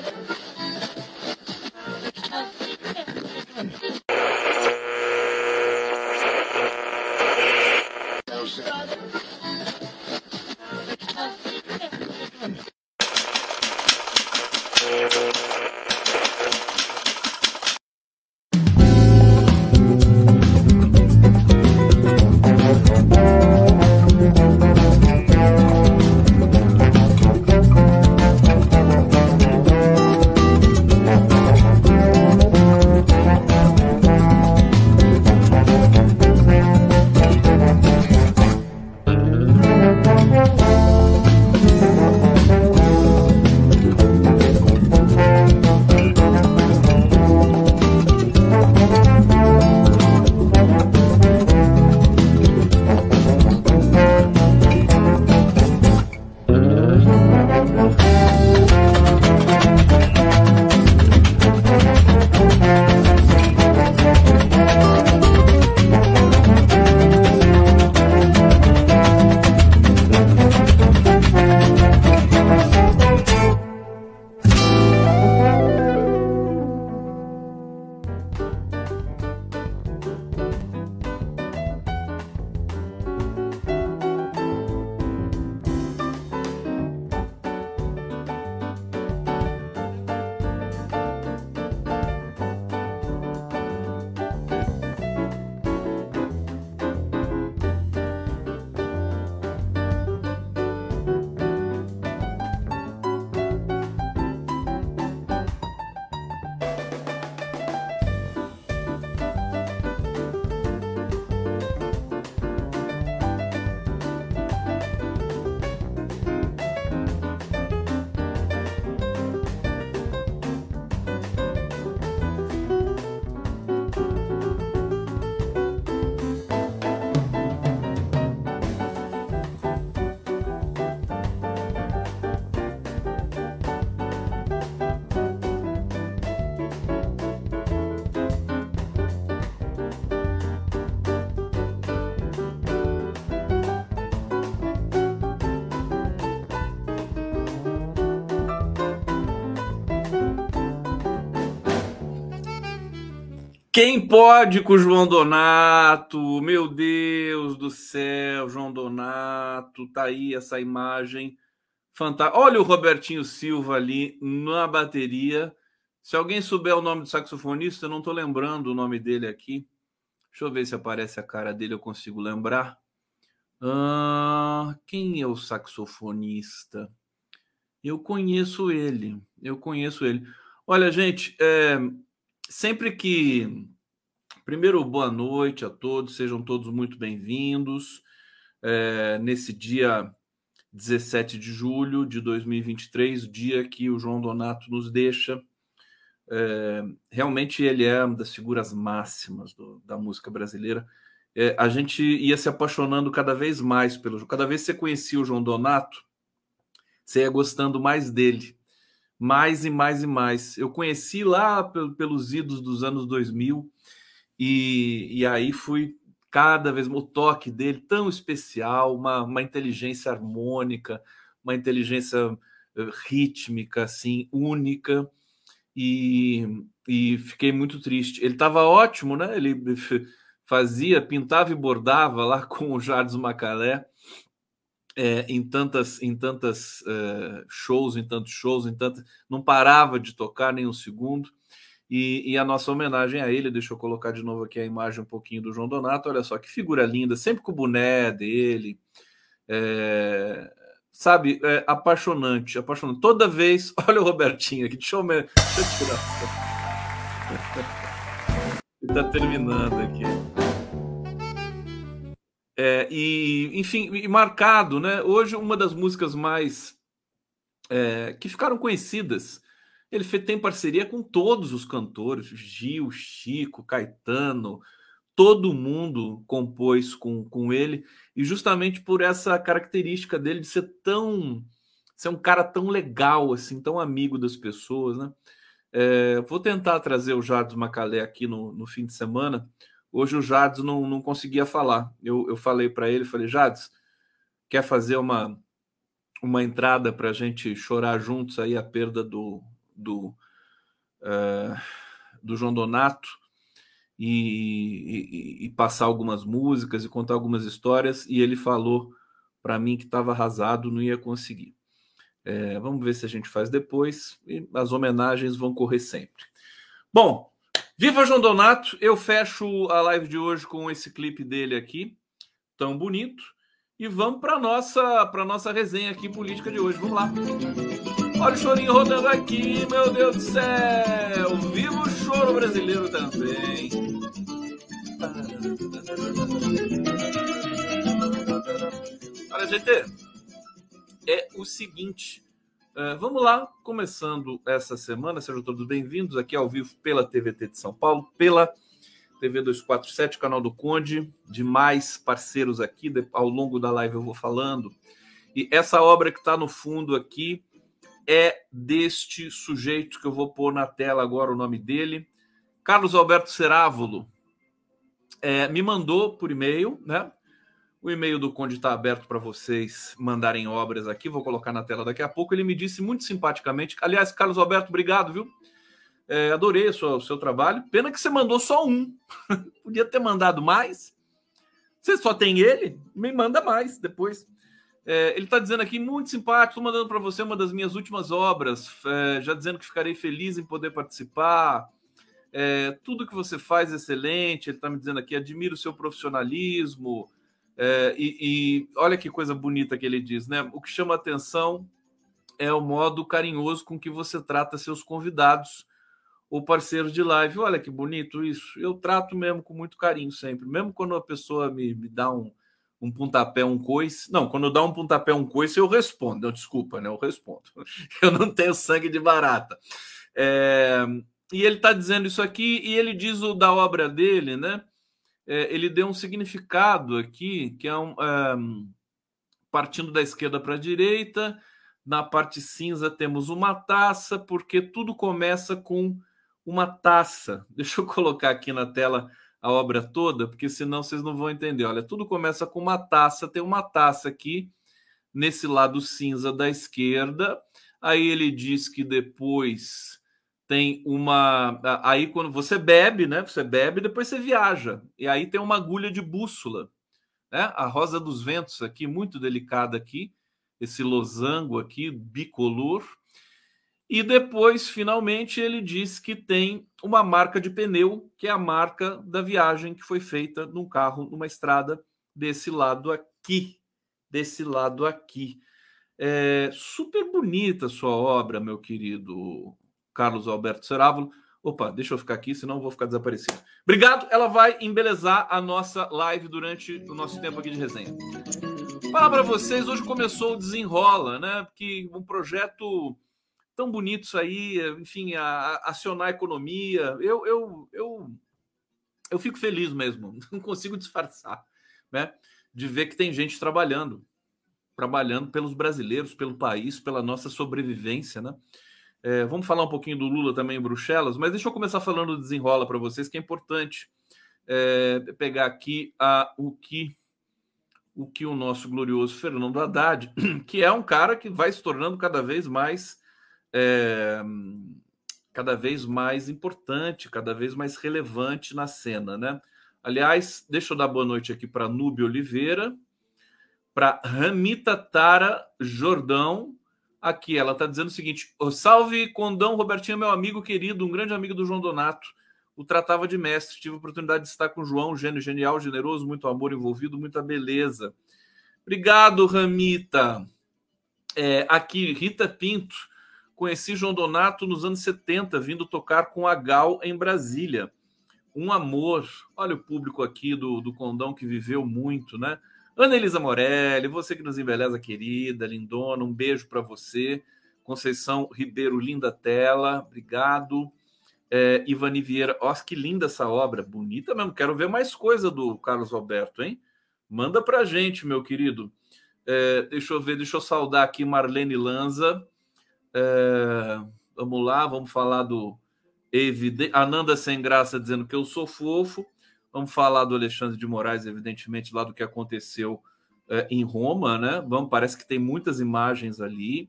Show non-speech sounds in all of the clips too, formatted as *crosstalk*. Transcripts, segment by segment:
Thank you. Quem pode com o João Donato? Meu Deus do céu, João Donato, tá aí essa imagem fantástica. Olha o Robertinho Silva ali na bateria. Se alguém souber o nome do saxofonista, eu não estou lembrando o nome dele aqui. Deixa eu ver se aparece a cara dele, eu consigo lembrar. Ah, quem é o saxofonista? Eu conheço ele, eu conheço ele. Olha, gente, é, sempre que. Primeiro, boa noite a todos, sejam todos muito bem-vindos. É, nesse dia 17 de julho de 2023, o dia que o João Donato nos deixa. É, realmente ele é uma das figuras máximas do, da música brasileira. É, a gente ia se apaixonando cada vez mais pelo. Cada vez que você conhecia o João Donato, você ia gostando mais dele mais e mais e mais. Eu conheci lá pelos idos dos anos 2000 e, e aí fui cada vez o toque dele tão especial, uma, uma inteligência harmônica, uma inteligência eh, rítmica assim única e, e fiquei muito triste. Ele estava ótimo, né? Ele *laughs* fazia, pintava e bordava lá com o Jardim Macalé é, em tantas, em tantas uh, shows, em tantos shows, em tantas, não parava de tocar nem um segundo. E, e, a nossa homenagem a ele, deixa eu colocar de novo aqui a imagem um pouquinho do João Donato. Olha só que figura linda, sempre com o boné dele. É, sabe, é apaixonante, apaixonante. Toda vez, *laughs* olha o Robertinho aqui, deixa eu, me, deixa eu tirar. *laughs* Está terminando aqui. É, e, enfim, e marcado, né? Hoje, uma das músicas mais é, que ficaram conhecidas. Ele tem parceria com todos os cantores, Gil, Chico, Caetano, todo mundo compôs com, com ele, e justamente por essa característica dele de ser tão ser um cara tão legal, assim, tão amigo das pessoas, né? É, vou tentar trazer o Jardim Macalé aqui no, no fim de semana, Hoje o Jades não, não conseguia falar. Eu, eu falei para ele, falei, Jades, quer fazer uma, uma entrada para a gente chorar juntos aí a perda do, do, uh, do João Donato e, e, e, passar algumas músicas e contar algumas histórias, e ele falou para mim que estava arrasado, não ia conseguir. É, vamos ver se a gente faz depois, e as homenagens vão correr sempre. Bom, viva João Donato! Eu fecho a live de hoje com esse clipe dele aqui, tão bonito. E vamos para nossa para nossa resenha aqui política de hoje. Vamos lá. Olha o chorinho rodando aqui, meu Deus do céu! Viva o choro brasileiro também! Olha, gente, é o seguinte. Uh, vamos lá, começando essa semana, sejam todos bem-vindos aqui ao vivo pela TVT de São Paulo, pela TV 247, canal do Conde, de mais parceiros aqui. Ao longo da live eu vou falando. E essa obra que está no fundo aqui é deste sujeito que eu vou pôr na tela agora o nome dele, Carlos Alberto Cerávulo. É, me mandou por e-mail, né? O e-mail do Conde está aberto para vocês mandarem obras aqui. Vou colocar na tela daqui a pouco. Ele me disse muito simpaticamente. Aliás, Carlos Alberto, obrigado, viu? É, adorei o seu, o seu, trabalho. Pena que você mandou só um. *laughs* Podia ter mandado mais. Você só tem ele? Me manda mais depois. É, ele está dizendo aqui, muito simpático, estou mandando para você uma das minhas últimas obras, é, já dizendo que ficarei feliz em poder participar. É, tudo que você faz é excelente. Ele está me dizendo aqui, admiro o seu profissionalismo. É, e, e, olha que coisa bonita que ele diz, né? O que chama atenção é o modo carinhoso com que você trata seus convidados o parceiro de live. Olha que bonito isso. Eu trato mesmo com muito carinho sempre. Mesmo quando a pessoa me, me dá um, um pontapé, um coice. Não, quando dá um pontapé, um coice, eu respondo. Não, desculpa, né? Eu respondo. *laughs* Eu não tenho sangue de barata. É... E ele está dizendo isso aqui, e ele diz o da obra dele, né? É, ele deu um significado aqui, que é um. É... Partindo da esquerda para a direita, na parte cinza temos uma taça, porque tudo começa com uma taça. *laughs* Deixa eu colocar aqui na tela a obra toda, porque senão vocês não vão entender. Olha, tudo começa com uma taça, tem uma taça aqui nesse lado cinza da esquerda. Aí ele diz que depois tem uma. Aí quando você bebe, né? Você bebe, depois você viaja. E aí tem uma agulha de bússola. Né? A rosa dos ventos aqui, muito delicada aqui. Esse losango aqui, bicolor. E depois, finalmente, ele diz que tem uma marca de pneu, que é a marca da viagem que foi feita num carro, numa estrada desse lado aqui. Desse lado aqui. É super bonita sua obra, meu querido Carlos Alberto Serávulo. Opa, deixa eu ficar aqui, senão vou ficar desaparecido. Obrigado, ela vai embelezar a nossa live durante o nosso tempo aqui de resenha. Falar para vocês, hoje começou o Desenrola, né? Porque um projeto tão bonito isso aí, enfim, a, a acionar a economia. Eu, eu, eu, eu fico feliz mesmo, *laughs* não consigo disfarçar, né? De ver que tem gente trabalhando, trabalhando pelos brasileiros, pelo país, pela nossa sobrevivência, né? É, vamos falar um pouquinho do Lula também em Bruxelas, mas deixa eu começar falando do desenrola para vocês, que é importante é, pegar aqui a, o que o que o nosso glorioso Fernando Haddad, *clears throat* que é um cara que vai se tornando cada vez mais é, cada vez mais importante, cada vez mais relevante na cena, né? Aliás, deixa eu dar boa noite aqui para Nube Oliveira, para Ramita Tara Jordão. Aqui ela está dizendo o seguinte: salve Condão, Robertinho, meu amigo querido, um grande amigo do João Donato. O tratava de mestre. Tive a oportunidade de estar com o João, gênio genial, generoso, muito amor envolvido, muita beleza. Obrigado, Ramita. É, aqui, Rita Pinto. Conheci João Donato nos anos 70, vindo tocar com a Gal em Brasília. Um amor. Olha o público aqui do, do Condão que viveu muito, né? Ana Elisa Morelli, você que nos embeleza, querida, lindona, um beijo para você. Conceição Ribeiro, linda tela, obrigado. É, Ivani Vieira, olha que linda essa obra, bonita mesmo. Quero ver mais coisa do Carlos Alberto, hein? Manda pra gente, meu querido. É, deixa eu ver, deixa eu saudar aqui Marlene Lanza. É, vamos lá, vamos falar do. Ananda Sem Graça dizendo que eu sou fofo. Vamos falar do Alexandre de Moraes, evidentemente, lá do que aconteceu é, em Roma, né? Vamos, parece que tem muitas imagens ali.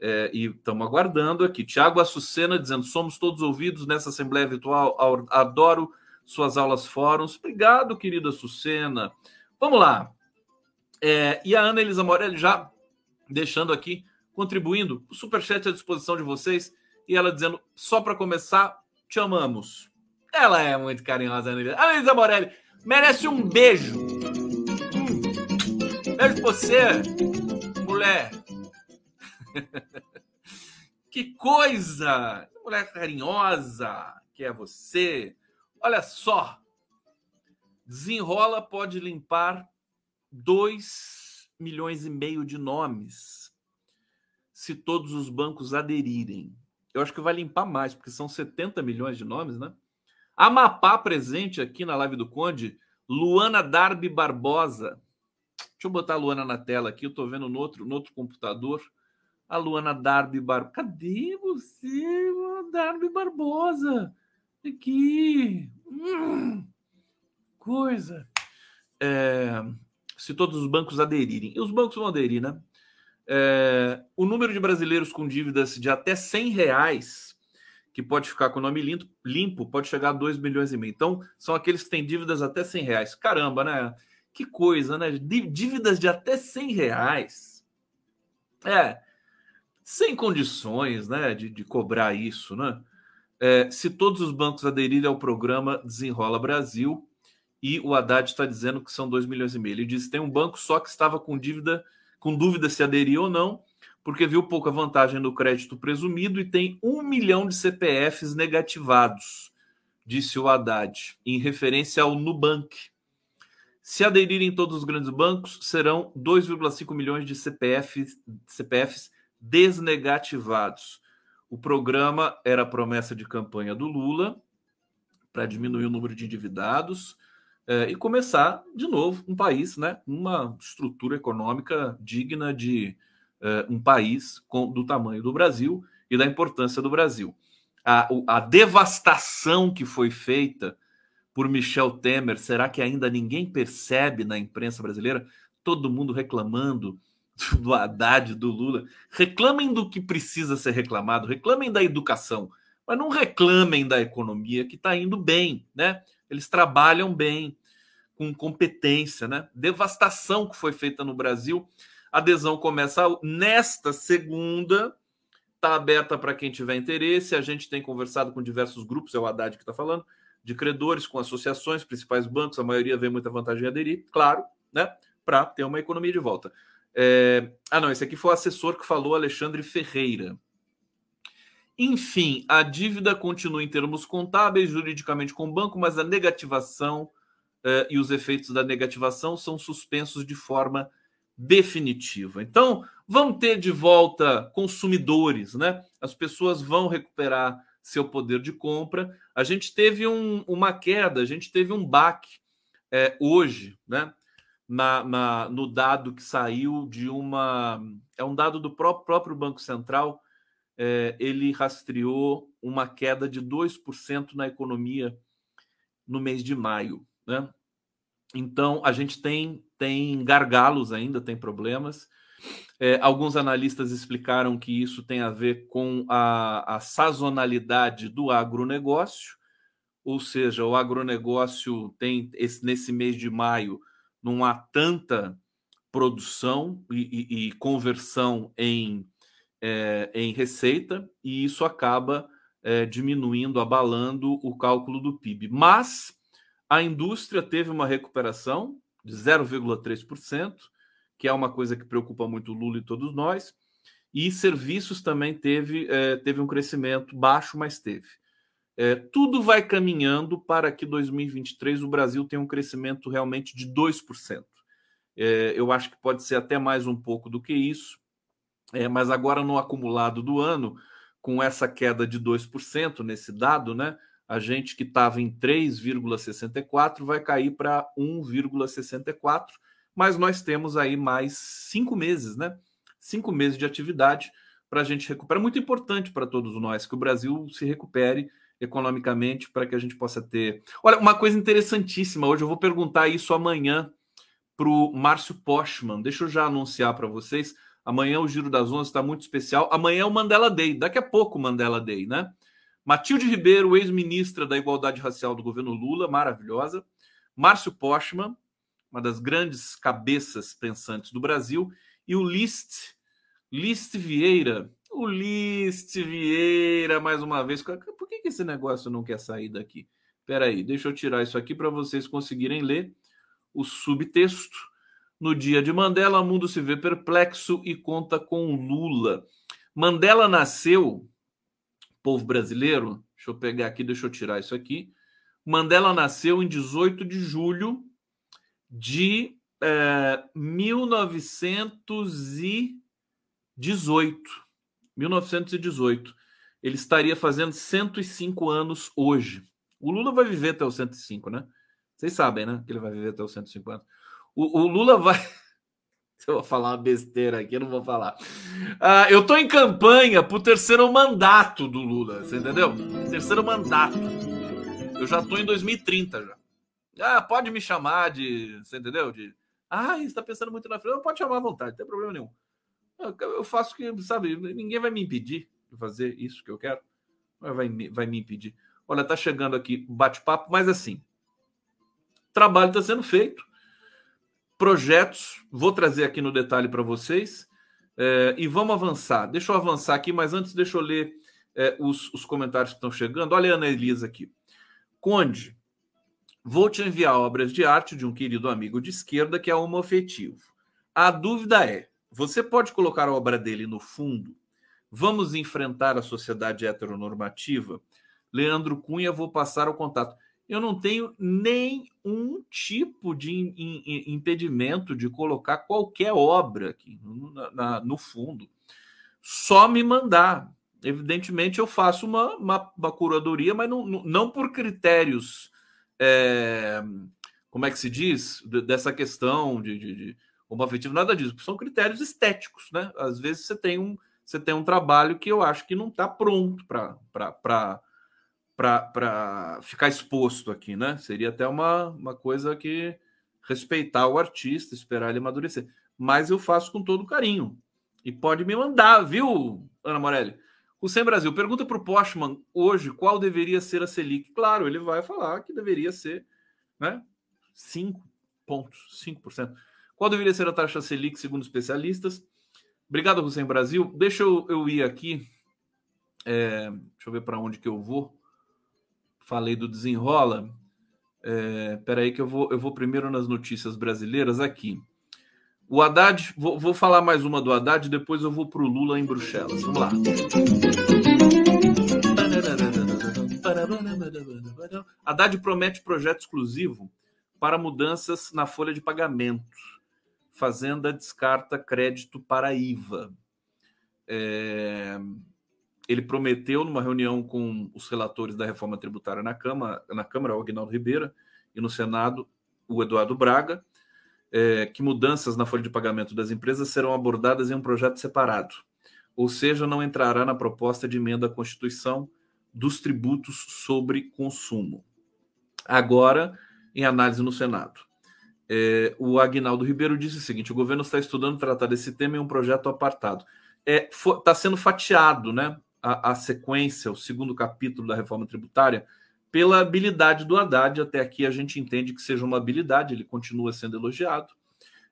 É, e estamos aguardando aqui. Tiago Açucena dizendo: somos todos ouvidos nessa Assembleia Virtual. Adoro suas aulas fóruns. Obrigado, querida Açucena. Vamos lá. É, e a Ana Elisa Morelli já deixando aqui, contribuindo, o superchat à disposição de vocês. E ela dizendo: só para começar, te amamos. Ela é muito carinhosa, Ana Elisa. Ana Elisa Morelli merece um beijo. Hum. Beijo pra você, mulher. *laughs* que coisa! Mulher carinhosa que é você. Olha só. Desenrola pode limpar 2 milhões e meio de nomes se todos os bancos aderirem. Eu acho que vai limpar mais, porque são 70 milhões de nomes, né? Amapá presente aqui na live do Conde, Luana Darby Barbosa. Deixa eu botar a Luana na tela aqui, eu estou vendo no outro, no outro computador. A Luana Darby Barbosa. Cadê você, Luana Darby Barbosa? Aqui. Hum, coisa. É, se todos os bancos aderirem. E os bancos vão aderir, né? É, o número de brasileiros com dívidas de até 100 reais, que pode ficar com o nome limpo, limpo pode chegar a 2 milhões e meio. Então, são aqueles que têm dívidas até 100 reais. Caramba, né? Que coisa, né? Dívidas de até 100 reais. É, sem condições né, de, de cobrar isso, né? É, se todos os bancos aderirem ao programa Desenrola Brasil, e o Haddad está dizendo que são 2 milhões e meio. Ele disse tem um banco só que estava com dívida, com dúvida se aderir ou não, porque viu pouca vantagem no crédito presumido e tem um milhão de CPFs negativados, disse o Haddad, em referência ao Nubank. Se aderirem todos os grandes bancos, serão 2,5 milhões de CPFs, CPFs desnegativados. O programa era a promessa de campanha do Lula para diminuir o número de endividados é, e começar de novo um país, né, uma estrutura econômica digna de é, um país com, do tamanho do Brasil e da importância do Brasil. A, a devastação que foi feita por Michel Temer, será que ainda ninguém percebe na imprensa brasileira? Todo mundo reclamando *laughs* do Haddad, do Lula. Reclamem do que precisa ser reclamado, reclamem da educação, mas não reclamem da economia que está indo bem, né? Eles trabalham bem, com competência, né? Devastação que foi feita no Brasil. Adesão começa nesta segunda, está aberta para quem tiver interesse. A gente tem conversado com diversos grupos, é o Haddad que está falando, de credores, com associações, principais bancos, a maioria vê muita vantagem em aderir, claro, né? Para ter uma economia de volta. É... Ah, não, esse aqui foi o assessor que falou, Alexandre Ferreira. Enfim, a dívida continua em termos contábeis, juridicamente com o banco, mas a negativação uh, e os efeitos da negativação são suspensos de forma definitiva. Então, vamos ter de volta consumidores, né? As pessoas vão recuperar seu poder de compra. A gente teve um, uma queda, a gente teve um baque é, hoje, né? Na, na, no dado que saiu de uma. É um dado do próprio, próprio Banco Central. É, ele rastreou uma queda de 2% na economia no mês de maio. Né? Então, a gente tem, tem gargalos ainda, tem problemas. É, alguns analistas explicaram que isso tem a ver com a, a sazonalidade do agronegócio, ou seja, o agronegócio tem esse, nesse mês de maio não há tanta produção e, e, e conversão em, é, em receita, e isso acaba é, diminuindo, abalando o cálculo do PIB. Mas a indústria teve uma recuperação de 0,3%, que é uma coisa que preocupa muito o Lula e todos nós. E serviços também teve, é, teve um crescimento baixo, mas teve. É, tudo vai caminhando para que 2023 o Brasil tenha um crescimento realmente de 2%. É, eu acho que pode ser até mais um pouco do que isso, é, mas agora no acumulado do ano, com essa queda de 2% nesse dado, né? A gente que estava em 3,64 vai cair para 1,64, mas nós temos aí mais cinco meses, né? Cinco meses de atividade para a gente recuperar. Muito importante para todos nós que o Brasil se recupere economicamente para que a gente possa ter. Olha, uma coisa interessantíssima. Hoje eu vou perguntar isso amanhã para o Márcio Postman. Deixa eu já anunciar para vocês. Amanhã o Giro das Onze está muito especial. Amanhã é o Mandela Day, daqui a pouco o Mandela Day, né? Matilde Ribeiro, ex-ministra da Igualdade Racial do governo Lula, maravilhosa. Márcio Postman, uma das grandes cabeças pensantes do Brasil. E o List, List Vieira. O List Vieira, mais uma vez. Por que, esse negócio não quer sair daqui? Espera aí, deixa eu tirar isso aqui para vocês conseguirem ler o subtexto. No dia de Mandela, o mundo se vê perplexo e conta com Lula. Mandela nasceu, povo brasileiro, deixa eu pegar aqui, deixa eu tirar isso aqui. Mandela nasceu em 18 de julho de é, 1918. 1918. Ele estaria fazendo 105 anos hoje. O Lula vai viver até os 105, né? Vocês sabem, né? Que ele vai viver até os 105 anos. O, o Lula vai. Eu vou falar uma besteira aqui, eu não vou falar. Ah, eu estou em campanha para o terceiro mandato do Lula, você entendeu? Terceiro mandato. Eu já estou em 2030 já. Ah, pode me chamar de. Você entendeu? De. Ah, está pensando muito na frente. Pode chamar à vontade, não tem problema nenhum. Eu faço que, sabe, ninguém vai me impedir de fazer isso que eu quero. Vai, vai me impedir. Olha, tá chegando aqui bate-papo, mas assim, trabalho está sendo feito, projetos, vou trazer aqui no detalhe para vocês é, e vamos avançar. Deixa eu avançar aqui, mas antes deixa eu ler é, os, os, comentários que estão chegando. Olha a Ana Elisa aqui. Conde, vou te enviar obras de arte de um querido amigo de esquerda que é homoafetivo. A dúvida é: você pode colocar a obra dele no fundo? Vamos enfrentar a sociedade heteronormativa? Leandro Cunha, vou passar o contato. Eu não tenho nenhum tipo de impedimento de colocar qualquer obra aqui no, na, no fundo. Só me mandar. Evidentemente, eu faço uma, uma, uma curadoria, mas não, não por critérios. É, como é que se diz? Dessa questão de, de, de nada disso. São critérios estéticos, né? Às vezes você tem um, você tem um trabalho que eu acho que não está pronto para para ficar exposto aqui, né? Seria até uma, uma coisa que respeitar o artista, esperar ele amadurecer. Mas eu faço com todo carinho. E pode me mandar, viu, Ana Morelli? O Sem Brasil, pergunta para o Postman hoje qual deveria ser a Selic. Claro, ele vai falar que deveria ser né, 5 pontos, 5%. Qual deveria ser a taxa Selic, segundo especialistas? Obrigado, Hussein Brasil. Deixa eu, eu ir aqui. É, deixa eu ver para onde que eu vou falei do desenrola. É, peraí que eu vou, eu vou primeiro nas notícias brasileiras aqui. O Haddad, vou, vou falar mais uma do Haddad, depois eu vou para o Lula em Bruxelas. Vamos lá. Haddad promete projeto exclusivo para mudanças na folha de pagamento. Fazenda descarta crédito para IVA. É, ele prometeu numa reunião com os relatores da reforma tributária na Câmara, na Câmara, o Agnaldo Ribeira, e no Senado, o Eduardo Braga, é, que mudanças na folha de pagamento das empresas serão abordadas em um projeto separado, ou seja, não entrará na proposta de emenda à Constituição dos tributos sobre consumo. Agora, em análise no Senado. É, o Agnaldo Ribeiro disse o seguinte: o governo está estudando tratar desse tema em um projeto apartado. Está é, tá sendo fatiado, né? A, a sequência, o segundo capítulo da reforma tributária, pela habilidade do Haddad. Até aqui a gente entende que seja uma habilidade, ele continua sendo elogiado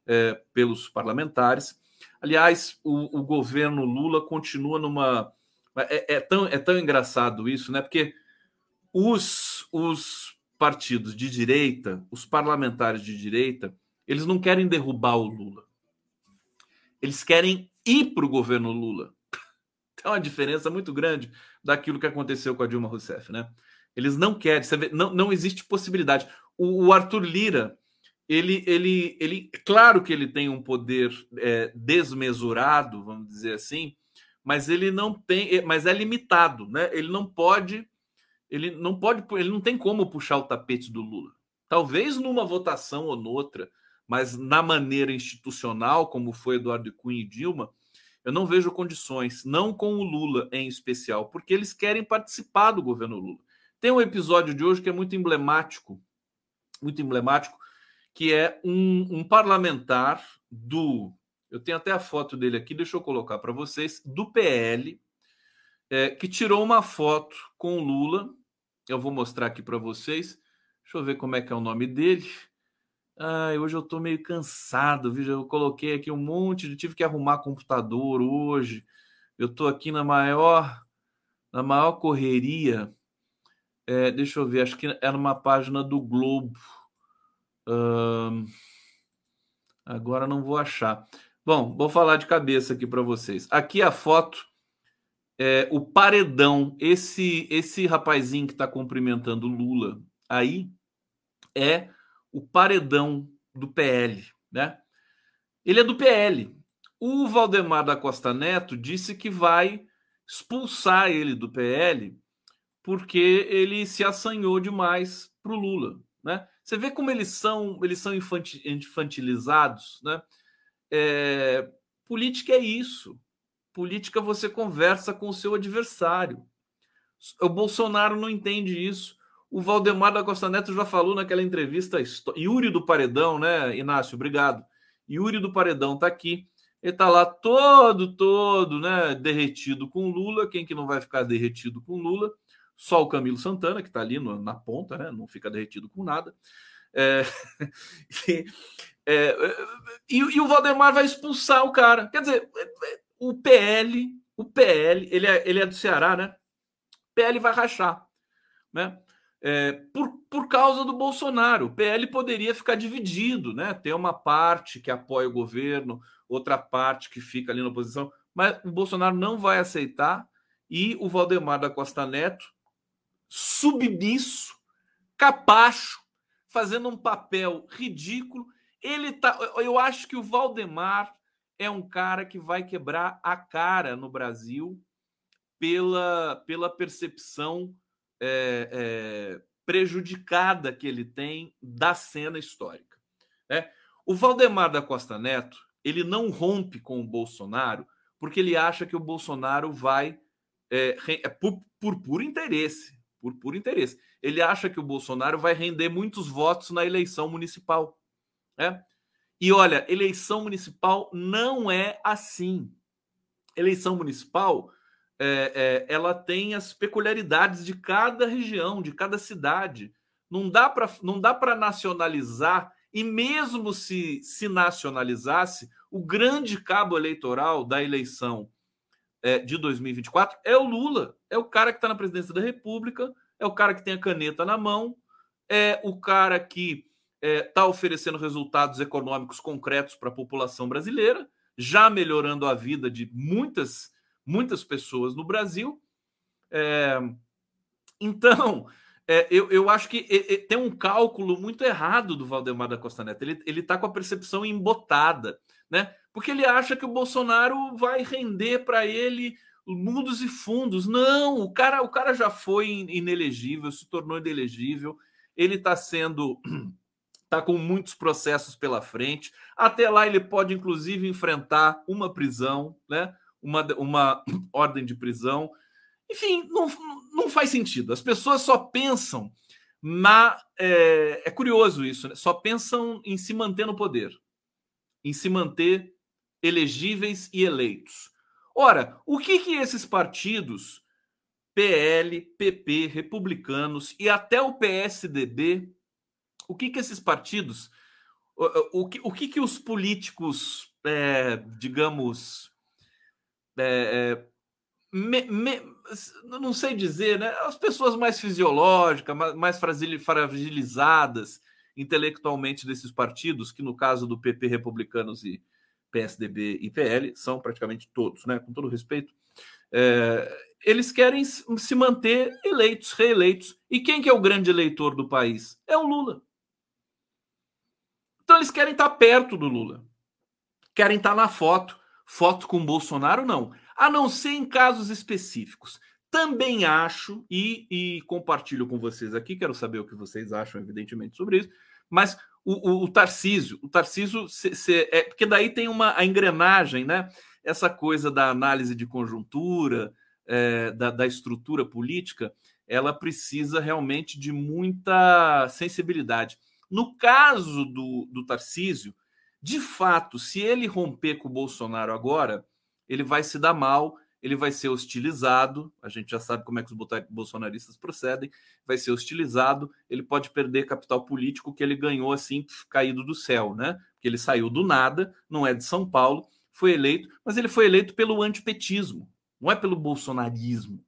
é, pelos parlamentares. Aliás, o, o, governo Lula continua numa. É, é, tão, é tão engraçado isso, né? Porque os, os partidos de direita, os parlamentares de direita, eles não querem derrubar o Lula. Eles querem ir para o governo Lula. É uma diferença muito grande daquilo que aconteceu com a Dilma Rousseff, né? Eles não querem, vê, não, não existe possibilidade. O, o, Arthur Lira, ele, ele, ele, claro que ele tem um poder é, desmesurado, vamos dizer assim, mas ele não tem, é, mas é limitado, né? Ele não pode, ele não pode, ele não tem como puxar o tapete do Lula. Talvez numa votação ou noutra, mas na maneira institucional, como foi Eduardo Cunha e Dilma, eu não vejo condições, não com o Lula em especial, porque eles querem participar do governo Lula. Tem um episódio de hoje que é muito emblemático, muito emblemático, que é um, um parlamentar do Eu tenho até a foto dele aqui, deixa eu colocar para vocês, do PL, é, que tirou uma foto com o Lula. Eu vou mostrar aqui para vocês. Deixa eu ver como é que é o nome dele. Ai, hoje eu tô meio cansado, viu? Eu coloquei aqui um monte de. Tive que arrumar computador hoje. Eu tô aqui na maior, na maior correria. É, deixa eu ver, acho que era uma página do Globo. agora não vou achar. Bom, vou falar de cabeça aqui para vocês. Aqui a foto é o paredão. Esse esse rapazinho que está cumprimentando Lula aí é o paredão do PL, né? Ele é do PL. O Valdemar da Costa Neto disse que vai expulsar ele do PL porque ele se assanhou demais para o Lula, né? Você vê como eles são eles são infantilizados, né? É, política é isso. Política você conversa com o seu adversário. O Bolsonaro não entende isso. O Valdemar da Costa Neto já falou naquela entrevista, Yuri do Paredão, né, Inácio? Obrigado. Yuri do Paredão tá aqui. Ele tá lá todo, todo, né, derretido com Lula. Quem que não vai ficar derretido com Lula? Só o Camilo Santana, que tá ali no, na ponta, né? Não fica derretido com nada. É, *laughs* e, é, e, e, o Valdemar vai expulsar o cara. Quer dizer, o PL, o PL, ele é, ele é do Ceará, né? PL vai rachar, né? É, por, por causa do Bolsonaro. O PL poderia ficar dividido, né? Ter uma parte que apoia o governo, outra parte que fica ali na oposição, mas o Bolsonaro não vai aceitar e o Valdemar da Costa Neto, submisso, capacho, fazendo um papel ridículo. Ele tá. Eu acho que o Valdemar é um cara que vai quebrar a cara no Brasil pela, pela percepção é, é, prejudicada que ele tem da cena histórica. Né? O Valdemar da Costa Neto ele não rompe com o Bolsonaro porque ele acha que o Bolsonaro vai é, é, por, por puro interesse, por puro interesse. Ele acha que o Bolsonaro vai render muitos votos na eleição municipal. Né? E olha, eleição municipal não é assim. Eleição municipal é, é, ela tem as peculiaridades de cada região, de cada cidade. Não dá para não dá para nacionalizar e mesmo se se nacionalizasse, o grande cabo eleitoral da eleição é, de 2024 é o Lula, é o cara que está na presidência da República, é o cara que tem a caneta na mão, é o cara que está é, oferecendo resultados econômicos concretos para a população brasileira, já melhorando a vida de muitas muitas pessoas no Brasil. É, então, é, eu, eu acho que é, tem um cálculo muito errado do Valdemar da Costa Neto. Ele está com a percepção embotada, né? Porque ele acha que o Bolsonaro vai render para ele mundos e fundos. Não, o cara, o cara já foi inelegível, se tornou inelegível. Ele está sendo está *clears throat* com muitos processos pela frente. Até lá ele pode, inclusive, enfrentar uma prisão, né? Uma, uma ordem de prisão. Enfim, não, não faz sentido. As pessoas só pensam na. É, é curioso isso, né? só pensam em se manter no poder, em se manter elegíveis e eleitos. Ora, o que, que esses partidos, PL, PP, republicanos e até o PSDB, o que, que esses partidos, o, o, que, o que, que os políticos, é, digamos, é, é, me, me, não sei dizer, né? As pessoas mais fisiológicas, mais fragilizadas intelectualmente desses partidos, que no caso do PP, republicanos e PSDB e PL, são praticamente todos, né? Com todo respeito, é, eles querem se manter eleitos, reeleitos. E quem que é o grande eleitor do país? É o Lula. Então eles querem estar perto do Lula, querem estar na foto Foto com Bolsonaro, não. A não ser em casos específicos. Também acho, e, e compartilho com vocês aqui, quero saber o que vocês acham, evidentemente, sobre isso, mas o, o, o Tarcísio, o Tarcísio, se, se, é, porque daí tem uma a engrenagem, né? Essa coisa da análise de conjuntura, é, da, da estrutura política, ela precisa realmente de muita sensibilidade. No caso do, do Tarcísio, de fato, se ele romper com o Bolsonaro agora, ele vai se dar mal, ele vai ser hostilizado. A gente já sabe como é que os bolsonaristas procedem. Vai ser hostilizado, ele pode perder capital político que ele ganhou assim, caído do céu, né? Porque ele saiu do nada, não é de São Paulo, foi eleito, mas ele foi eleito pelo antipetismo, não é pelo bolsonarismo.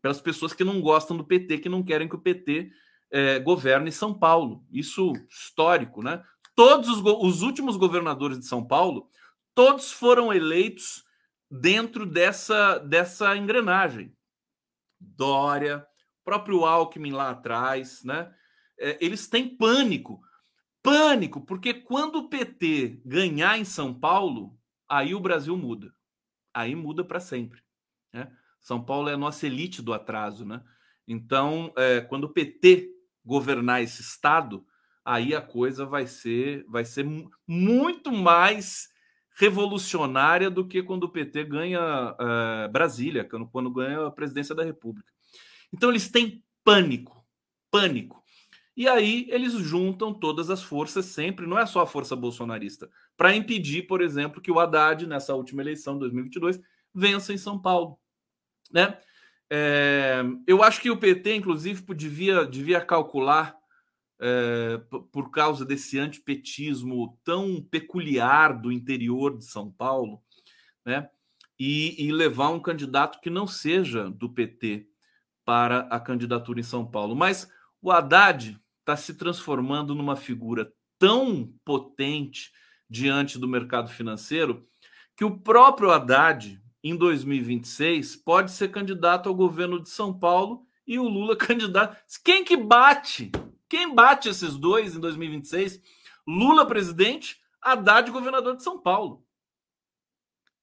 Pelas pessoas que não gostam do PT, que não querem que o PT é, governe São Paulo. Isso histórico, né? Todos os, os últimos governadores de São Paulo, todos foram eleitos dentro dessa, dessa engrenagem. Dória, próprio Alckmin lá atrás, né? É, eles têm pânico. Pânico, porque quando o PT ganhar em São Paulo, aí o Brasil muda. Aí muda para sempre. Né? São Paulo é a nossa elite do atraso, né? Então, é, quando o PT governar esse estado, aí a coisa vai ser, vai ser muito mais revolucionária do que quando o PT ganha uh, Brasília, quando, quando ganha a presidência da República. Então eles têm pânico, pânico. E aí eles juntam todas as forças sempre, não é só a força bolsonarista, para impedir, por exemplo, que o Haddad, nessa última eleição de 2022, vença em São Paulo. Né? É, eu acho que o PT, inclusive, devia, devia calcular é, por causa desse antipetismo tão peculiar do interior de São Paulo, né? E, e, levar um candidato que não seja do PT para a candidatura em São Paulo. Mas o Haddad está se transformando numa figura tão potente diante do mercado financeiro que o próprio Haddad, em 2026, pode ser candidato ao governo de São Paulo e o Lula *laughs* candidato. Quem que bate? Quem bate esses dois em 2026? Lula presidente, Haddad governador de São Paulo.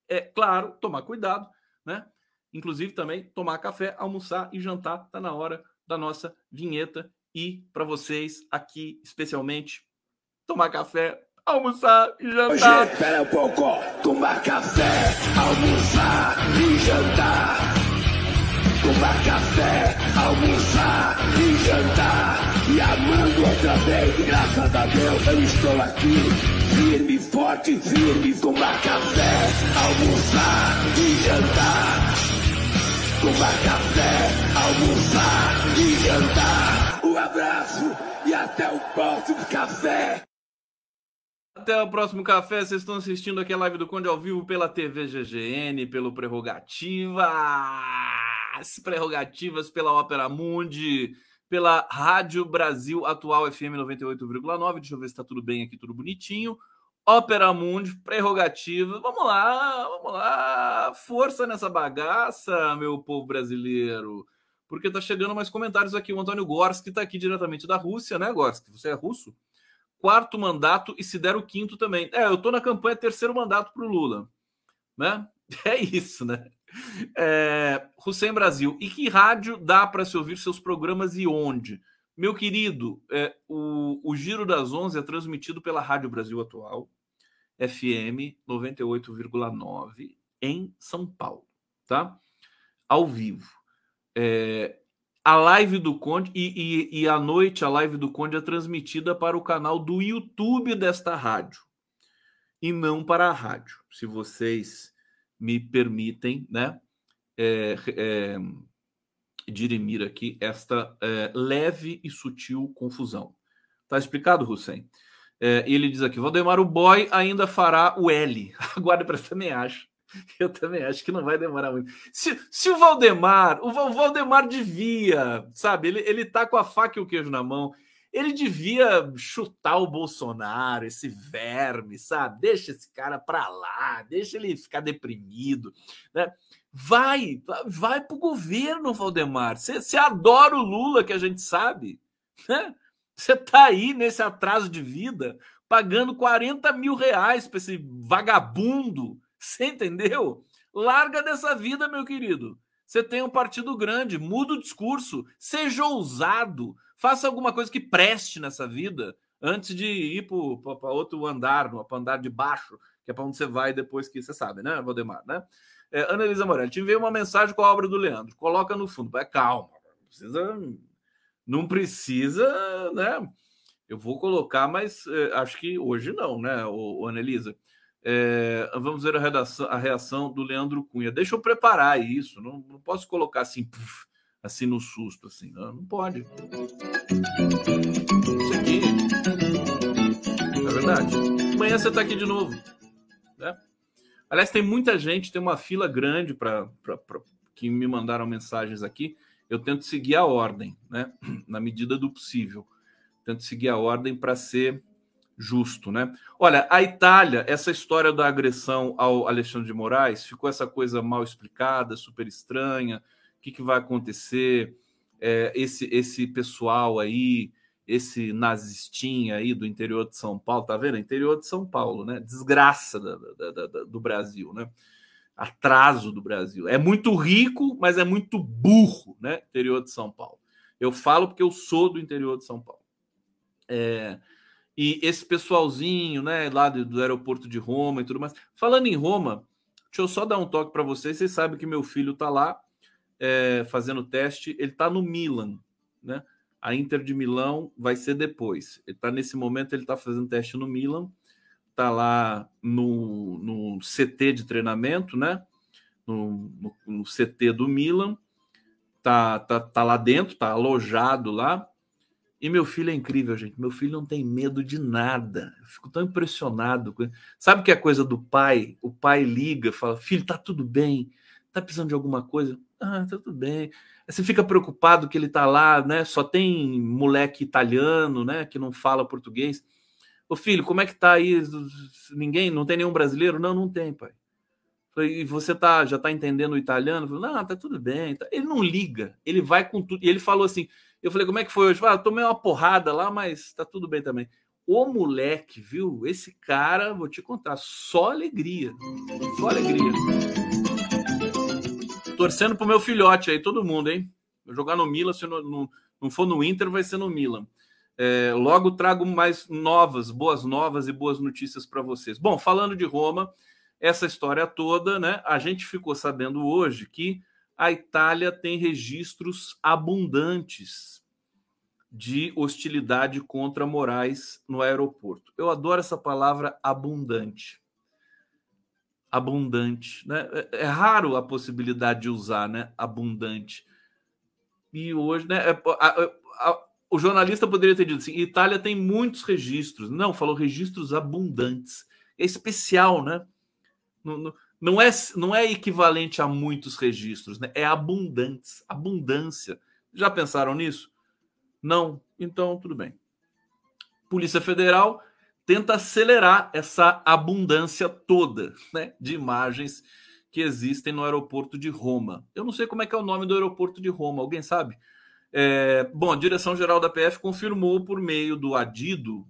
É claro, tomar cuidado, né? Inclusive também tomar café, almoçar e jantar. Está na hora da nossa vinheta. E para vocês aqui, especialmente, tomar café, almoçar e jantar. Hoje, espera um pouco. Tomar café, almoçar e jantar. Tomar café, almoçar e jantar e amando outra vez. Graças a Deus eu estou aqui, firme, forte, firme, tomar café, almoçar e jantar. Tomar café, almoçar e jantar. Um abraço e até o próximo café. Até o próximo café. Vocês estão assistindo aqui a live do Conde ao vivo pela TV GGN, pelo Prerrogativas, Prerrogativas pela Ópera Mundi pela Rádio Brasil Atual FM 98,9. Deixa eu ver se está tudo bem aqui, tudo bonitinho. Ópera Mundi, prerrogativa. Vamos lá, vamos lá. Força nessa bagaça, meu povo brasileiro. Porque tá chegando mais comentários aqui. O Antônio Gorski está aqui diretamente da Rússia, né, Gorski? Você é russo? Quarto mandato e se der o quinto também. É, eu tô na campanha terceiro mandato para o Lula, né? *laughs* É isso, né? É, Hussein Brasil. E que rádio dá para se ouvir seus programas e onde? Meu querido, é, o, o Giro das Onze é transmitido pela Rádio Brasil Atual, FM 98,9, em São Paulo, tá? Ao vivo. É, a live do Conde, e, e, e à noite a live do Conde é transmitida para o canal do YouTube desta rádio, e não para a rádio. Se vocês me permitem, né, é, é, dirimir aqui esta é, leve e sutil confusão. Tá explicado, Hussein? É, ele diz aqui: Valdemar, o boy ainda fará o L. *laughs* Aguarde para também acho. Eu também acho que não vai demorar muito. Se, se o Valdemar, o Valdemar devia, sabe, ele, ele tá com a faca e o queijo na mão ele devia chutar o Bolsonaro, esse verme, sabe? Deixa esse cara para lá, deixa ele ficar deprimido, né? Vai, vai para o governo, Valdemar. Você adora o Lula, que a gente sabe, né? Você tá aí nesse atraso de vida, pagando 40 mil reais para esse vagabundo. Você entendeu? Larga dessa vida, meu querido. Você tem um partido grande, muda o discurso, seja ousado, faça alguma coisa que preste nessa vida antes de ir para outro andar, para andar de baixo, que é para onde você vai depois que você sabe, né, Valdemar, né? É, Ana Elisa Morelli, te enviei uma mensagem com a obra do Leandro. Coloca no fundo. É calma, não precisa, não precisa, né? Eu vou colocar, mas é, acho que hoje não, né, o, o Anelisa? É, vamos ver a, redação, a, reação do Leandro Cunha. Deixa eu preparar isso. Não, não posso colocar assim, puff, assim no susto, assim. Não, não pode. Isso aqui. É verdade. Amanhã você está aqui de novo. Né? Aliás, tem muita gente, tem uma fila grande para que me mandaram mensagens aqui. Eu tento seguir a ordem, né? *clears throat* Na medida do possível. Tento seguir a ordem para ser justo, né? Olha, a Itália, essa história da agressão ao Alexandre de Moraes, ficou essa coisa mal explicada, super estranha. O que, que vai acontecer? É, esse, esse pessoal aí, esse nazistinha aí do interior de São Paulo, tá vendo? Interior de São Paulo, né? Desgraça da, da, da, do Brasil, né? Atraso do Brasil. É muito rico, mas é muito burro, né? Interior de São Paulo. Eu falo porque eu sou do interior de São Paulo. É, e esse pessoalzinho, né, lá do, do, aeroporto de Roma e tudo mais. Falando em Roma, deixa eu só dar um toque para vocês. Vocês sabem que meu filho está lá é, fazendo teste. Ele está no Milan, né? A Inter de Milão vai ser depois. Ele está nesse momento, ele está fazendo teste no Milan. Está lá no, no CT de treinamento, né? No, no, no CT do Milan. Tá, tá, tá lá dentro, tá alojado lá e meu filho é incrível, gente. Meu filho não tem medo de nada. Eu fico tão impressionado. Sabe que é coisa do pai? O pai liga, fala: Filho, tá tudo bem? Tá precisando de alguma coisa? Ah, tá tudo bem. Você fica preocupado que ele tá lá, né? Só tem moleque italiano, né? Que não fala português. Ô filho, como é que tá aí? Ninguém? Não tem nenhum brasileiro? Não, não tem, pai. E você tá, já tá entendendo o italiano? Falei, não, tá tudo bem. Ele não liga. Ele vai com tudo. E ele falou assim eu falei, como é que foi hoje? Ah, tomei uma porrada lá, mas tá tudo bem também. O moleque, viu? Esse cara, vou te contar, só alegria. Só alegria. Torcendo pro meu filhote aí, todo mundo, hein? Jogar no Milan, se não, não, não for no Inter, vai ser no Milan. É, logo trago mais novas, boas novas e boas notícias para vocês. Bom, falando de Roma, essa história toda, né? A gente ficou sabendo hoje que a Itália tem registros abundantes de hostilidade contra Moraes no aeroporto. Eu adoro essa palavra abundante. Abundante, né? É, é raro a possibilidade de usar, né? Abundante. E hoje, né? É, a, a, a, o jornalista poderia ter dito assim: Itália tem muitos registros. Não, falou registros abundantes. É especial, né? No, no, não é, não é equivalente a muitos registros, né? é abundantes, abundância. Já pensaram nisso? Não? Então, tudo bem. Polícia Federal tenta acelerar essa abundância toda né, de imagens que existem no aeroporto de Roma. Eu não sei como é que é o nome do aeroporto de Roma, alguém sabe? É, bom, a Direção-Geral da PF confirmou por meio do adido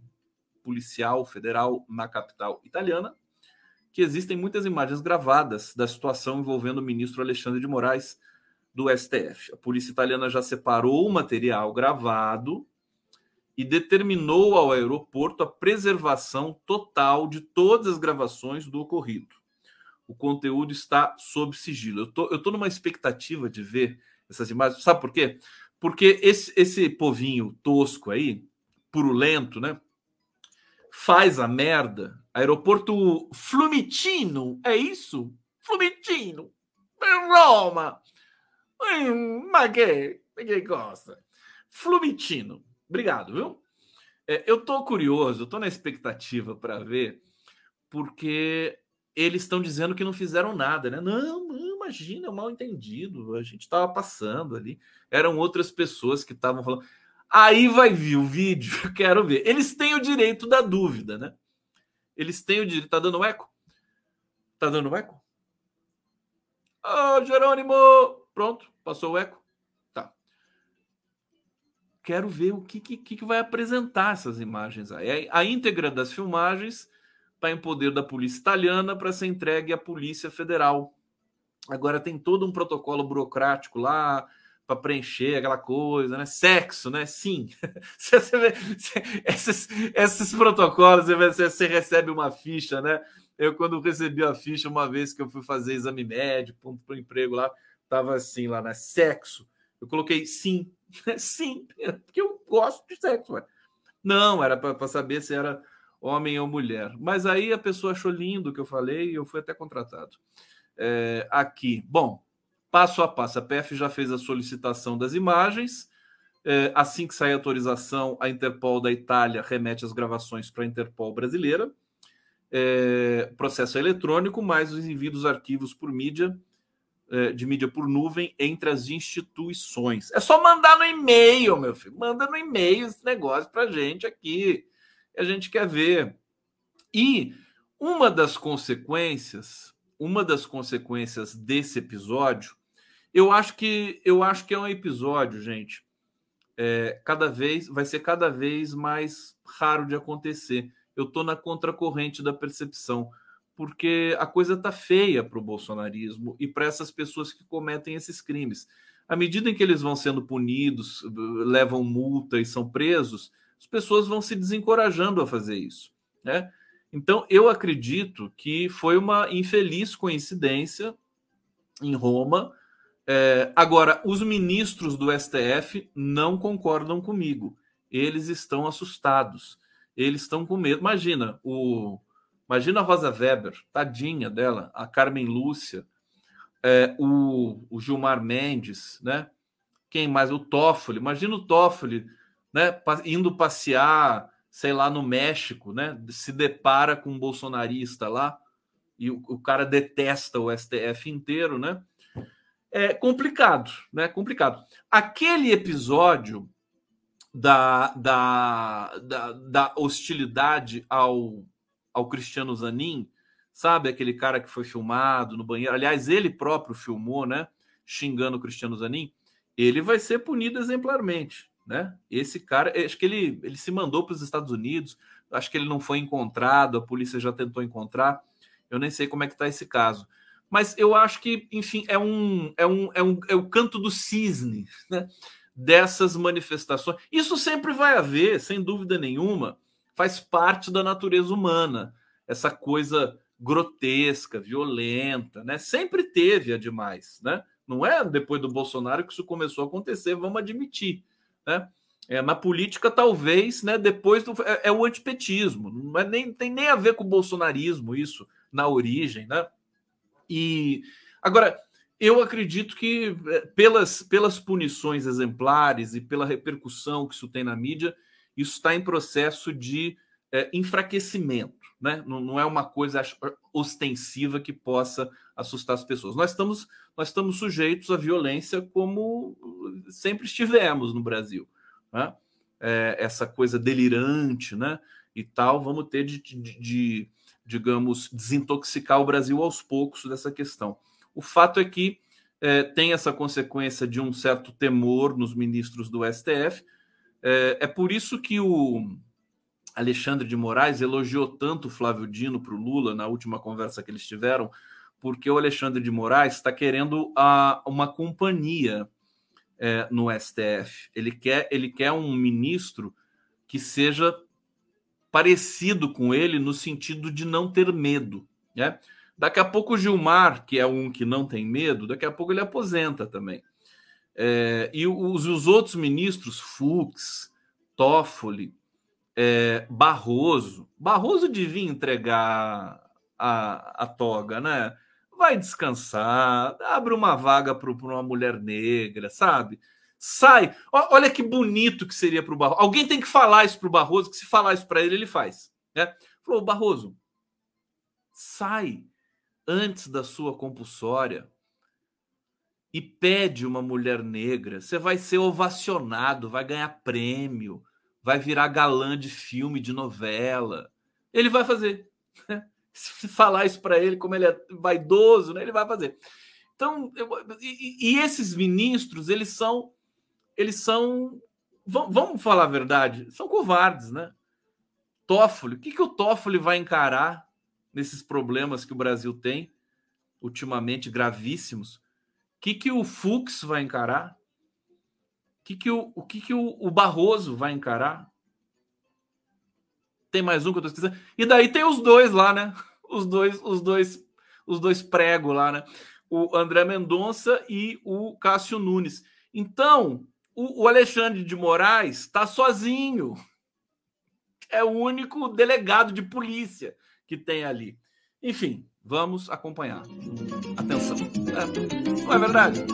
policial federal na capital italiana que existem muitas imagens gravadas da situação envolvendo o ministro Alexandre de Moraes do STF. A polícia italiana já separou o material gravado e determinou ao aeroporto a preservação total de todas as gravações do ocorrido. O conteúdo está sob sigilo. Eu tô, eu tô numa expectativa de ver essas imagens. Sabe por quê? Porque esse, esse povinho tosco aí, purulento, né? faz a merda. Aeroporto Flumitino, é isso? Flumitino, Roma. Mas que? Ninguém gosta. Flumitino. Obrigado, viu? É, eu tô curioso, eu tô na expectativa para ver, porque eles estão dizendo que não fizeram nada, né? Não, não imagina, é mal entendido. A gente estava passando ali. Eram outras pessoas que estavam falando. Aí vai vir o vídeo, *laughs* quero ver. Eles têm o direito da dúvida, né? Eles têm o direito. Tá dando eco? Tá dando eco? Ô, oh, Jerônimo! Pronto, passou o eco. Quero ver o que, que, que vai apresentar essas imagens aí. A íntegra das filmagens está em poder da polícia italiana para ser entregue à Polícia Federal. Agora tem todo um protocolo burocrático lá, para preencher aquela coisa, né? Sexo, né? Sim. *laughs* você vê, esses, esses protocolos, você, você recebe uma ficha, né? Eu, quando recebi a ficha, uma vez que eu fui fazer exame médico para o emprego lá, tava assim lá, né? Sexo. Eu coloquei sim. *laughs* sim, porque eu gosto de sexo, ué. Não, era para saber se era homem ou mulher. Mas aí a pessoa achou lindo o que eu falei e eu fui até contratado. É, aqui, bom, passo a passo. A PF já fez a solicitação das imagens. É, assim que sair a autorização, a Interpol da Itália remete as gravações para a Interpol brasileira. É, processo eletrônico, mais os envios dos arquivos por mídia, é, de mídia por nuvem entre as instituições. É só mandar no e-mail, meu filho. Manda no e-mail esse negócio para gente aqui. A gente quer ver. E uma das consequências, uma das consequências desse episódio, eu acho que eu acho que é um episódio, gente, é, cada vez vai ser cada vez mais raro de acontecer. Eu estou na contracorrente da percepção, porque a coisa está feia para o bolsonarismo e para essas pessoas que cometem esses crimes. À medida em que eles vão sendo punidos, levam multa e são presos, as pessoas vão se desencorajando a fazer isso. Né? Então, eu acredito que foi uma infeliz coincidência em Roma. É, agora, os ministros do STF não concordam comigo. Eles estão assustados. Eles estão com medo. Imagina o, imagina a Rosa Weber, tadinha dela, a Carmen Lúcia, é, o, o, Gilmar Mendes, né? Quem mais? O Toffoli. Imagina o Toffoli né, indo passear, sei lá, no México, né, se depara com um bolsonarista lá e o, o cara detesta o STF inteiro, né? É complicado, né? Complicado. Aquele episódio da, da, da, da hostilidade ao, ao Cristiano Zanin, sabe? Aquele cara que foi filmado no banheiro. Aliás, ele próprio filmou, né? Xingando o Cristiano Zanin. Ele vai ser punido exemplarmente né? Esse cara, acho que ele, ele se mandou para os Estados Unidos, acho que ele não foi encontrado, a polícia já tentou encontrar. Eu nem sei como é que está esse caso. Mas eu acho que, enfim, é um é um é, um, é o canto do cisne, né? Dessas manifestações. Isso sempre vai haver, sem dúvida nenhuma, faz parte da natureza humana, essa coisa grotesca, violenta, né? Sempre teve a demais, né? Não é depois do Bolsonaro que isso começou a acontecer, vamos admitir né? É, na política, talvez, né, depois do, é, é, o antipetismo, não é nem, tem nem a ver com o bolsonarismo, isso, na origem, né? E agora, eu acredito que é, pelas, pelas punições exemplares e pela repercussão que isso tem na mídia, isso está em processo de é, enfraquecimento, né? Não, não, é uma coisa ostensiva que possa assustar as pessoas. Nós estamos, nós estamos sujeitos à violência como sempre estivemos no Brasil, né? É, essa coisa delirante, né? E tal, vamos ter de, de, de, digamos, desintoxicar o Brasil aos poucos dessa questão. O fato é que é, tem essa consequência de um certo temor nos ministros do STF. É, é por isso que o Alexandre de Moraes elogiou tanto Flávio Dino para o Lula na última conversa que eles tiveram, porque o Alexandre de Moraes está querendo a, uma companhia é, no STF. Ele quer, ele quer um ministro que seja parecido com ele no sentido de não ter medo. Né? Daqui a pouco o Gilmar, que é um que não tem medo, daqui a pouco ele aposenta também. É, e os, os outros ministros, Fux, Toffoli, é, Barroso. Barroso devia entregar a, a toga, né? Vai descansar, abre uma vaga para uma mulher negra, sabe? Sai. Olha que bonito que seria para o Barroso. Alguém tem que falar isso para o Barroso, que se falar isso para ele, ele faz. Né? Falou, Barroso, sai antes da sua compulsória e pede uma mulher negra. Você vai ser ovacionado, vai ganhar prêmio vai virar galã de filme, de novela. Ele vai fazer. *laughs* Se falar isso para ele, como ele é vaidoso, né? ele vai fazer. Então, eu, e, e, esses ministros, eles são, eles são, vamos falar a verdade, são covardes, né? Toffoli, o que, que o Toffoli vai encarar nesses problemas que o Brasil tem, ultimamente gravíssimos? O que, que o Fux vai encarar? que, que, o, o que, que o, o Barroso vai encarar? Tem mais um que eu tô esquecendo. E daí tem os dois lá, né? Os dois, os dois, os dois pregos lá, né? O André Mendonça e o Cássio Nunes. Então, o, o Alexandre de Moraes está sozinho. é o único delegado de polícia que tem ali. Enfim, vamos acompanhar. Atenção. É, não é verdade?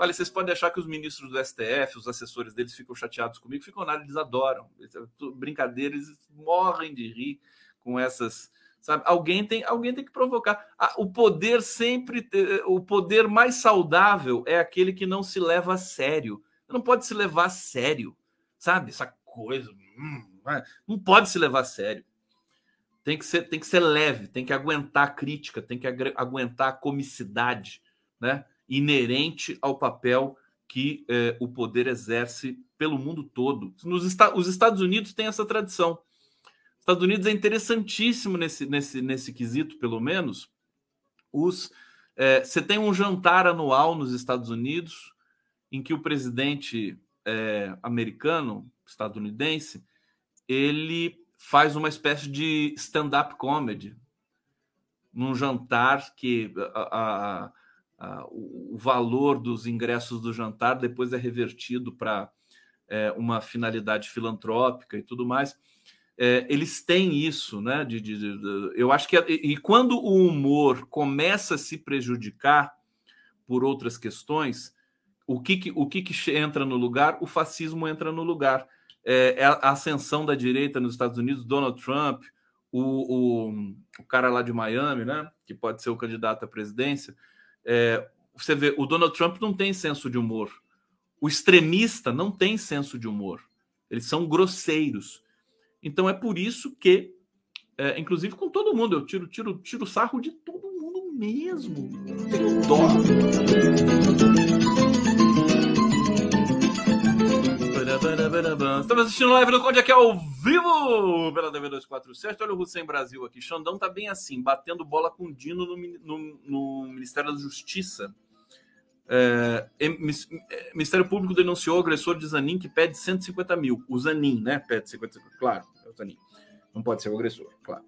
Olha, vocês podem achar que os ministros do STF, os assessores deles ficam chateados comigo, ficam nada, eles adoram. Brincadeira, eles morrem de rir com essas. Sabe? Alguém tem, alguém tem que provocar. o poder sempre, o poder mais saudável é aquele que não se leva a sério. Não pode se levar a sério, sabe? Essa coisa, hum, não pode se levar a sério. Tem que ser, tem que ser leve, tem que aguentar a crítica, tem que aguentar a comicidade, né? inerente ao papel que eh, o poder exerce pelo mundo todo. Nos os Estados Unidos têm essa tradição. Os Estados Unidos é interessantíssimo nesse, nesse, nesse quesito, pelo menos. Os, eh, você tem um jantar anual nos Estados Unidos em que o presidente eh, americano, estadunidense, ele faz uma espécie de stand-up comedy num jantar que a, a o, valor dos ingressos do jantar depois é revertido para é, uma finalidade filantrópica e tudo mais. É, eles têm isso, né? De, de, de, eu acho que é, e quando o humor começa a se prejudicar por outras questões, o que, que o que, que entra no lugar? O fascismo entra no lugar. É, é, a ascensão da direita nos Estados Unidos, Donald Trump, o, o, o cara lá de Miami, né? Que pode ser o candidato à presidência é, você vê, o Donald Trump não tem senso de humor. O extremista não tem senso de humor. Eles são grosseiros. Então é por isso que, é, inclusive com todo mundo, eu tiro, tiro, tiro sarro de todo mundo mesmo. tenho dó. Estamos assistindo live do Conde aqui ao vivo pela DV247. Olha o Hussein Brasil aqui. Xandão tá bem assim, batendo bola com Dino no, no, no Ministério da Justiça. É, é, Ministério Público denunciou o agressor de Zanin que pede 150 mil. O Zanin, né? Pede 50 Claro, é o Zanin. Não pode ser o agressor, claro.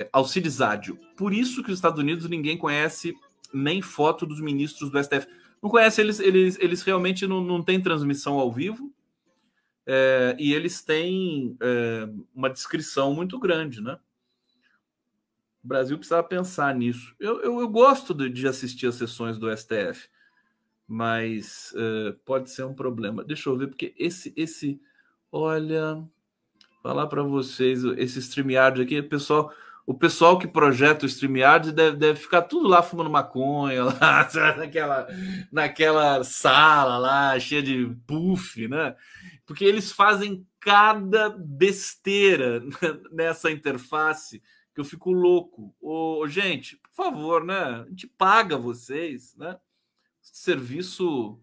É, Alcides Ádio. Por isso que os Estados Unidos ninguém conhece nem foto dos ministros do STF. Não conhece, eles, eles, eles realmente não, não têm transmissão ao vivo é, e eles têm é, uma descrição muito grande, né? O Brasil precisava pensar nisso. Eu, eu, eu gosto de, de, assistir as sessões do STF, mas é, pode ser um problema. Deixa eu ver, porque esse, esse, olha, falar para vocês, esse StreamYard aqui, pessoal, o pessoal que projeta o StreamYard deve, deve ficar tudo lá fumando maconha, *laughs* lá, naquela, naquela sala lá, cheia de puff, né? porque eles fazem cada besteira *laughs* nessa interface que eu fico louco. Ô, gente, por favor, né? A gente paga vocês, né? Serviço,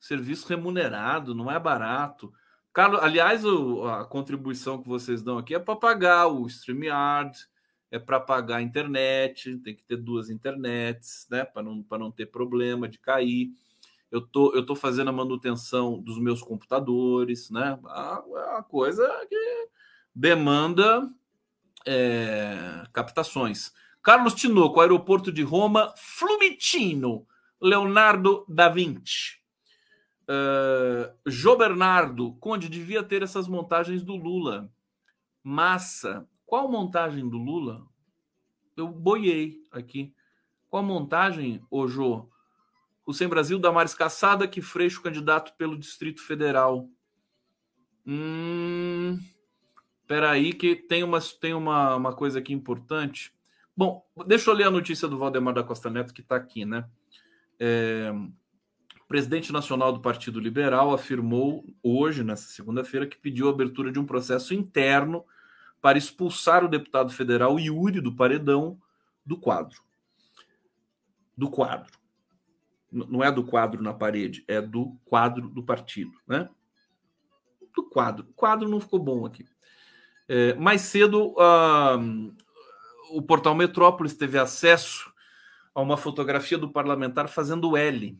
serviço remunerado, não é barato. Carlos, aliás, o, a contribuição que vocês dão aqui é para pagar o StreamYard, é para pagar a internet, tem que ter duas internets, né? Para não, não ter problema de cair eu tô, eu tô fazendo a manutenção dos meus computadores, né? É uma coisa que demanda é, captações. Carlos Tinoco, aeroporto de Roma, Flumitino, Leonardo da Vinci. Uh, Jô Bernardo, Conde, devia ter essas montagens do Lula. Massa. Qual montagem do Lula? Eu boiei aqui. Qual montagem, ô Jô? O Sem Brasil, Damares Caçada, que Freixo candidato pelo Distrito Federal. Hum, peraí, que tem, uma, tem uma, uma coisa aqui importante. Bom, deixa eu ler a notícia do Valdemar da Costa Neto, que está aqui, né? É, o presidente nacional do Partido Liberal afirmou hoje, nessa segunda-feira, que pediu a abertura de um processo interno para expulsar o deputado federal Yuri do Paredão do quadro. Do quadro não é do quadro na parede, é do quadro do partido, né? Do quadro. O quadro não ficou bom aqui. É, mais cedo, o portal Metrópolis teve acesso a uma fotografia do parlamentar fazendo L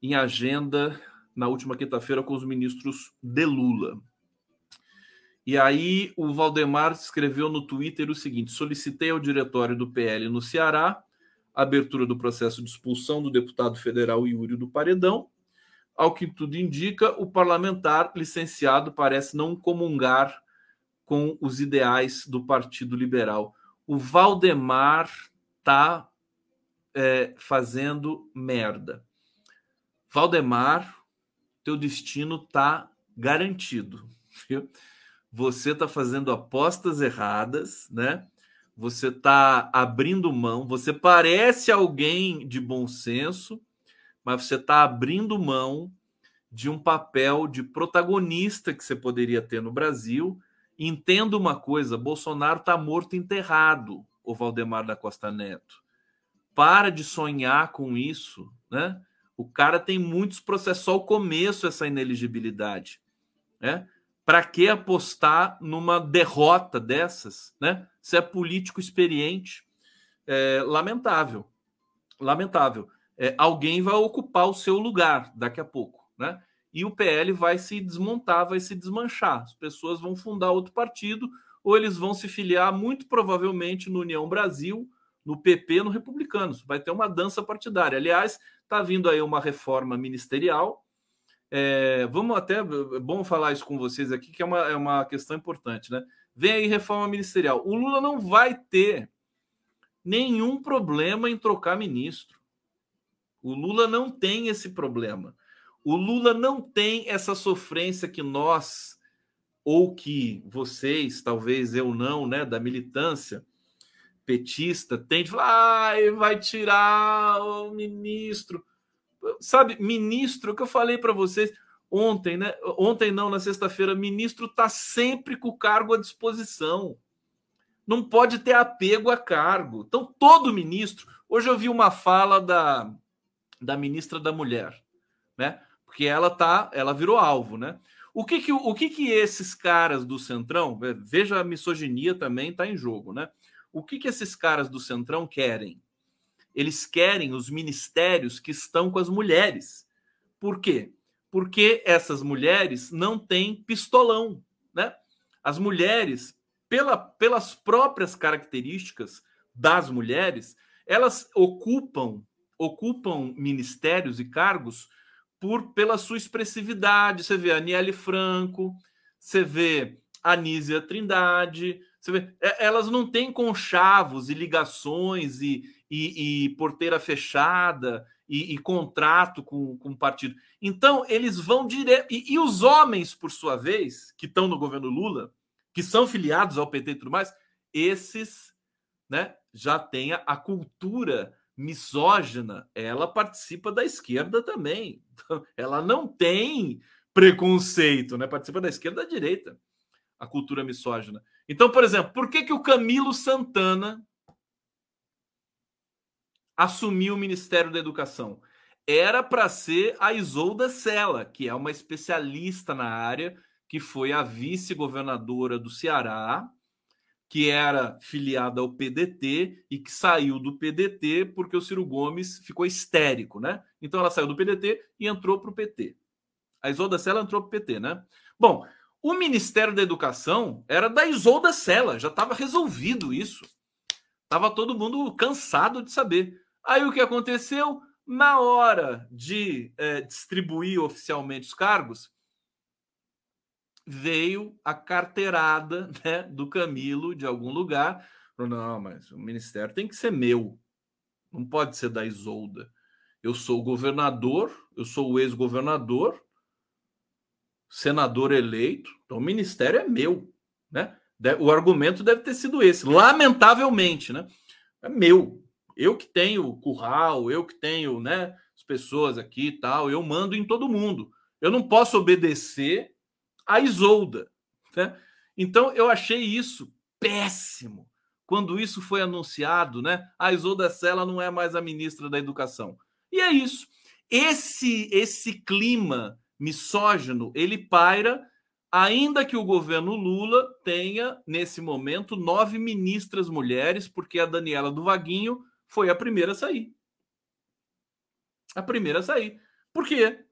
em agenda na última quinta-feira com os ministros de Lula. E aí o Valdemar escreveu no Twitter o seguinte: solicitei ao diretório do PL no Ceará abertura do processo de expulsão do deputado federal Yuri do Paredão, ao que tudo indica, o parlamentar licenciado parece não comungar com os ideais do Partido Liberal. O Valdemar está é, fazendo merda. Valdemar, teu destino está garantido. Viu? Você está fazendo apostas erradas, né? Você está abrindo mão. Você parece alguém de bom senso, mas você está abrindo mão de um papel de protagonista que você poderia ter no Brasil. Entenda uma coisa: Bolsonaro está morto enterrado, o Valdemar da Costa Neto. Para de sonhar com isso, né? O cara tem muitos processos, só o começo essa ineligibilidade, né? Para que apostar numa derrota dessas, né? Se é político experiente, é, lamentável, lamentável. É, alguém vai ocupar o seu lugar daqui a pouco, né? E o PL vai se desmontar, vai se desmanchar. As pessoas vão fundar outro partido ou eles vão se filiar muito provavelmente no União Brasil, no PP, no Republicanos. Vai ter uma dança partidária. Aliás, está vindo aí uma reforma ministerial. É, vamos até, é bom falar isso com vocês aqui, que é uma, é uma questão importante, né? Vem aí reforma ministerial. O Lula não vai ter nenhum problema em trocar ministro. O Lula não tem esse problema. O Lula não tem essa sofrência que nós, ou que vocês, talvez eu não, né, da militância, petista tem de falar, ah, vai tirar o ministro. Sabe, ministro, que eu falei para vocês ontem, né? Ontem não, na sexta-feira, ministro está sempre com o cargo à disposição. Não pode ter apego a cargo. Então, todo ministro. Hoje eu vi uma fala da, da ministra da Mulher, né? Porque ela tá, ela virou alvo, né? O que que, o que que esses caras do Centrão, veja a misoginia também está em jogo, né? O que, que esses caras do Centrão querem? Eles querem os ministérios que estão com as mulheres. Por quê? Porque essas mulheres não têm pistolão, né? As mulheres, pela, pelas próprias características das mulheres, elas ocupam ocupam ministérios e cargos por pela sua expressividade. Você vê a Aniele Franco, você vê a Nízia Trindade, você vê, é, elas não têm conchavos e ligações e, e, e porteira fechada e, e, contrato com, com o partido. Então, eles vão direto. E, e, os homens, por sua vez, que estão no governo Lula, que são filiados ao PT e tudo mais, esses né, já têm a, a cultura misógina, ela participa da esquerda também. Ela não tem preconceito, né? Participa da esquerda e da direita, a cultura misógina. Então, por exemplo, por que, que o Camilo Santana assumiu o Ministério da Educação? Era para ser a Isolda Sela, que é uma especialista na área, que foi a vice-governadora do Ceará, que era filiada ao PDT e que saiu do PDT porque o Ciro Gomes ficou histérico, né? Então ela saiu do PDT e entrou para o PT. A Isolda Sela entrou para o PT, né? Bom, o Ministério da Educação era da Isolda Sela, já estava resolvido isso. Tava todo mundo cansado de saber. Aí o que aconteceu? Na hora de é, distribuir oficialmente os cargos, veio a carteirada *laughs* né, do Camilo de algum lugar. Falou, não, mas o ministério tem que ser meu, não pode ser da Isolda. Eu sou o governador, eu sou o ex-governador, senador eleito, então o ministério é meu, né? O argumento deve ter sido esse, lamentavelmente, né? É meu. Eu que tenho o curral, eu que tenho, né, as pessoas aqui e tal, eu mando em todo mundo. Eu não posso obedecer a Isolda, né? Então eu achei isso péssimo quando isso foi anunciado, né? A Isolda Sela não é mais a ministra da Educação. E é isso. Esse esse clima misógino, ele paira, ainda que o governo Lula tenha, nesse momento, nove ministras mulheres, porque a Daniela do Vaguinho foi a primeira a sair. A primeira a sair. Por quê?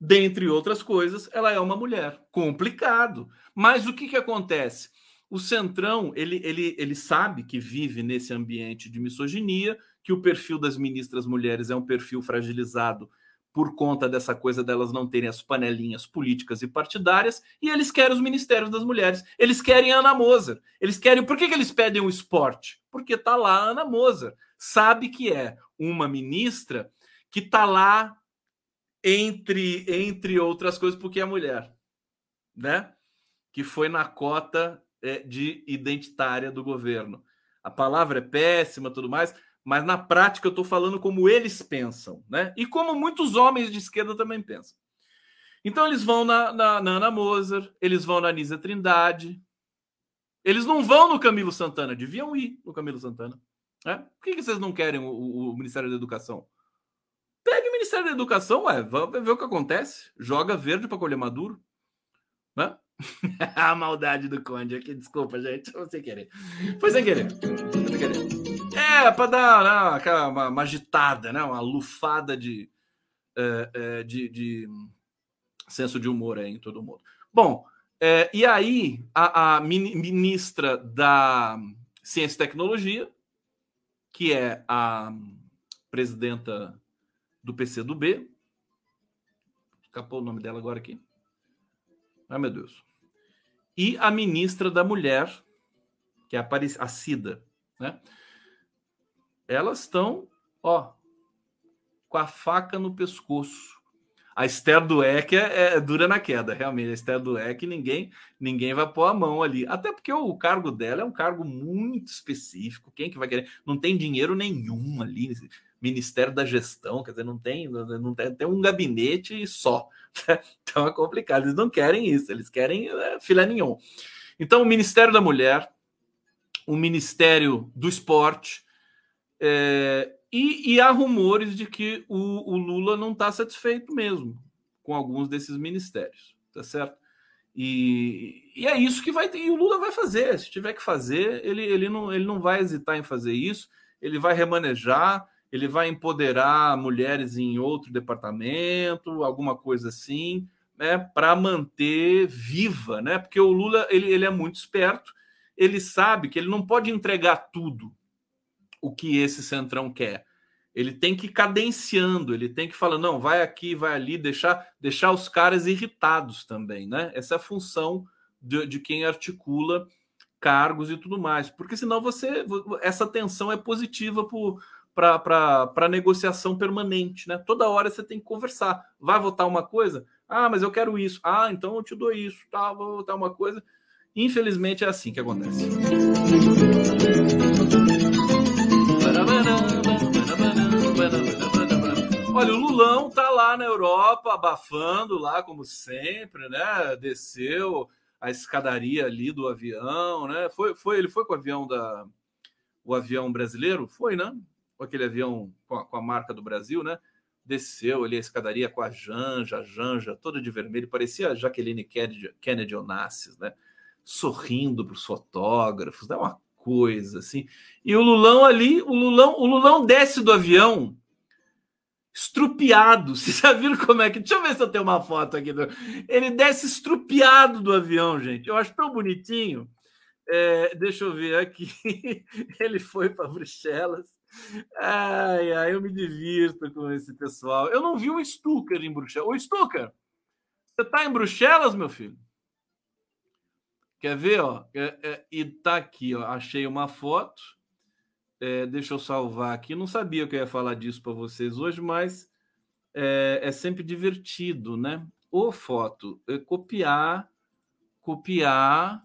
Dentre outras coisas, ela é uma mulher. Complicado. Mas o que, que acontece? O Centrão, ele, ele, ele sabe que vive nesse ambiente de misoginia, que o perfil das ministras mulheres é um perfil fragilizado por conta dessa coisa delas não terem as panelinhas políticas e partidárias, e eles querem os ministérios das mulheres. Eles querem a Ana Moser. Eles querem. Por que, que eles pedem o esporte? Porque tá lá a Ana Moser. Sabe que é uma ministra que tá lá entre entre outras coisas porque é mulher, né? Que foi na cota é, de identitária do governo. A palavra é péssima, tudo mais, mas na prática eu estou falando como eles pensam, né? E como muitos homens de esquerda também pensam. Então eles vão na, na, na Ana Moser, eles vão na Anísia Trindade, eles não vão no Camilo Santana, deviam ir no Camilo Santana. Né? Por que, que vocês não querem o, o, Ministério da Educação? Pegue o Ministério da Educação, ué, vamos ver o que acontece. Joga verde para colher maduro. Né? *laughs* a maldade do Conde aqui, desculpa, gente, foi sem querer. Foi sem querer. Foi sem querer. É, para dar né, aquela, uma, uma, agitada, né? uma lufada de, é, é, de, de, senso de humor aí em todo mundo. Bom, é, e aí a, a, ministra da Ciência e Tecnologia, que é a presidenta do PCdoB, escapou o nome dela agora aqui. Ai, meu Deus. E a ministra da Mulher, que é a, a Cida, né? elas estão, ó, com a faca no pescoço. A Esther Dueck é, é, dura na queda, realmente. A Esther Dueck, ninguém, ninguém vai pôr a mão ali. Até porque o cargo dela é um cargo muito específico. Quem que vai querer? Não tem dinheiro nenhum ali. Ministério da Gestão, quer dizer, não tem, não tem, tem um gabinete só. *laughs* Então é complicado. Eles não querem isso, eles querem é, filé nenhum. Então, o Ministério da Mulher, o Ministério do Esporte, é, e, e, há rumores de que o, o Lula não está satisfeito mesmo com alguns desses ministérios, tá certo? E, e, é isso que vai ter, e o Lula vai fazer. Se tiver que fazer, ele, ele, não, ele não vai hesitar em fazer isso, ele vai remanejar, ele vai empoderar mulheres em outro departamento, alguma coisa assim, né, para manter viva, né? Porque o Lula ele, ele é muito esperto, ele sabe que ele não pode entregar tudo o que esse centrão quer. Ele tem que ir cadenciando, ele tem que falar, não, vai aqui, vai ali, deixar, deixar os caras irritados também, né? Essa é a função de, de quem articula cargos e tudo mais, porque senão você essa tensão é positiva para a negociação permanente, né? Toda hora você tem que conversar. Vai votar uma coisa? Ah, mas eu quero isso. Ah, então eu te dou isso. Tá, vou votar uma coisa. Infelizmente é assim que acontece. Olha, o Lulão tá lá na Europa, abafando lá, como sempre, né? Desceu a escadaria ali do avião, né? Foi, foi, ele foi com o avião da. O avião brasileiro? Foi, né? Com aquele avião com a, com a marca do Brasil, né? Desceu ali a escadaria com a Janja, a Janja, toda de vermelho, parecia a Jaqueline Kennedy, Kennedy Onassis, né? Sorrindo para os fotógrafos, dá uma coisa assim. E o Lulão ali, o Lulão, o Lulão desce do avião estrupiado. *laughs* Vocês já viram como é que. Deixa eu ver se eu tenho uma foto aqui. Do... Ele desce estrupiado do avião, gente. Eu acho tão bonitinho. É, deixa eu ver aqui. *laughs* Ele foi para Bruxelas. Ai, ai, eu me divirto com esse pessoal. Eu não vi o Stucker em Bruxelas. Ô, Stucker, você está em Bruxelas, meu filho? Quer ver, ó? É, é, e tá aqui, ó. Achei uma foto. É, deixa eu salvar aqui. Não sabia que eu ia falar disso para vocês hoje, mas é, é, sempre divertido, né? Ou foto, é copiar, copiar,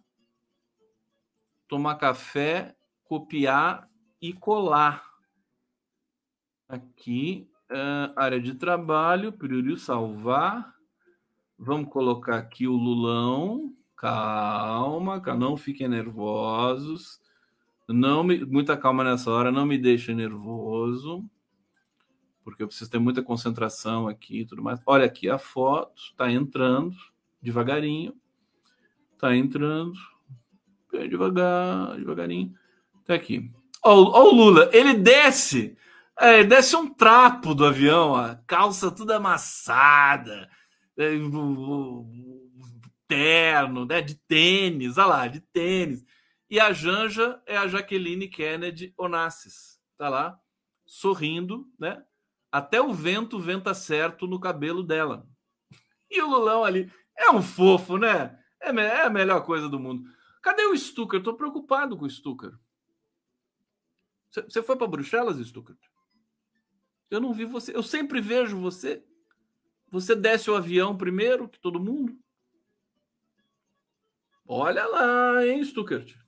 tomar café, copiar e colar. Aqui, é, área de trabalho, priori salvar. Vamos colocar aqui o Lulão. Calma, não fiquem nervosos. Não me, muita calma nessa hora, não me deixe nervoso, porque eu preciso ter muita concentração aqui e tudo mais. Olha aqui a foto, está entrando devagarinho, está entrando devagar, devagarinho. Tá aqui. Ó, o Lula, ele desce, é, desce um trapo do avião, a calça toda amassada, é, terno, né, de tênis, olha lá, de tênis. E a Janja é a Jaqueline Kennedy Onassis. Tá lá, sorrindo, né? até o vento venta certo no cabelo dela. *laughs* E o Lulão ali é um fofo, né? É, é a melhor coisa do mundo. Cadê o Stucker? Estou preocupado com o Stucker. Você foi para Bruxelas, Stucker? Eu não vi você. Eu sempre vejo você. Você desce o avião primeiro que todo mundo. Olha lá, hein, Stuckert?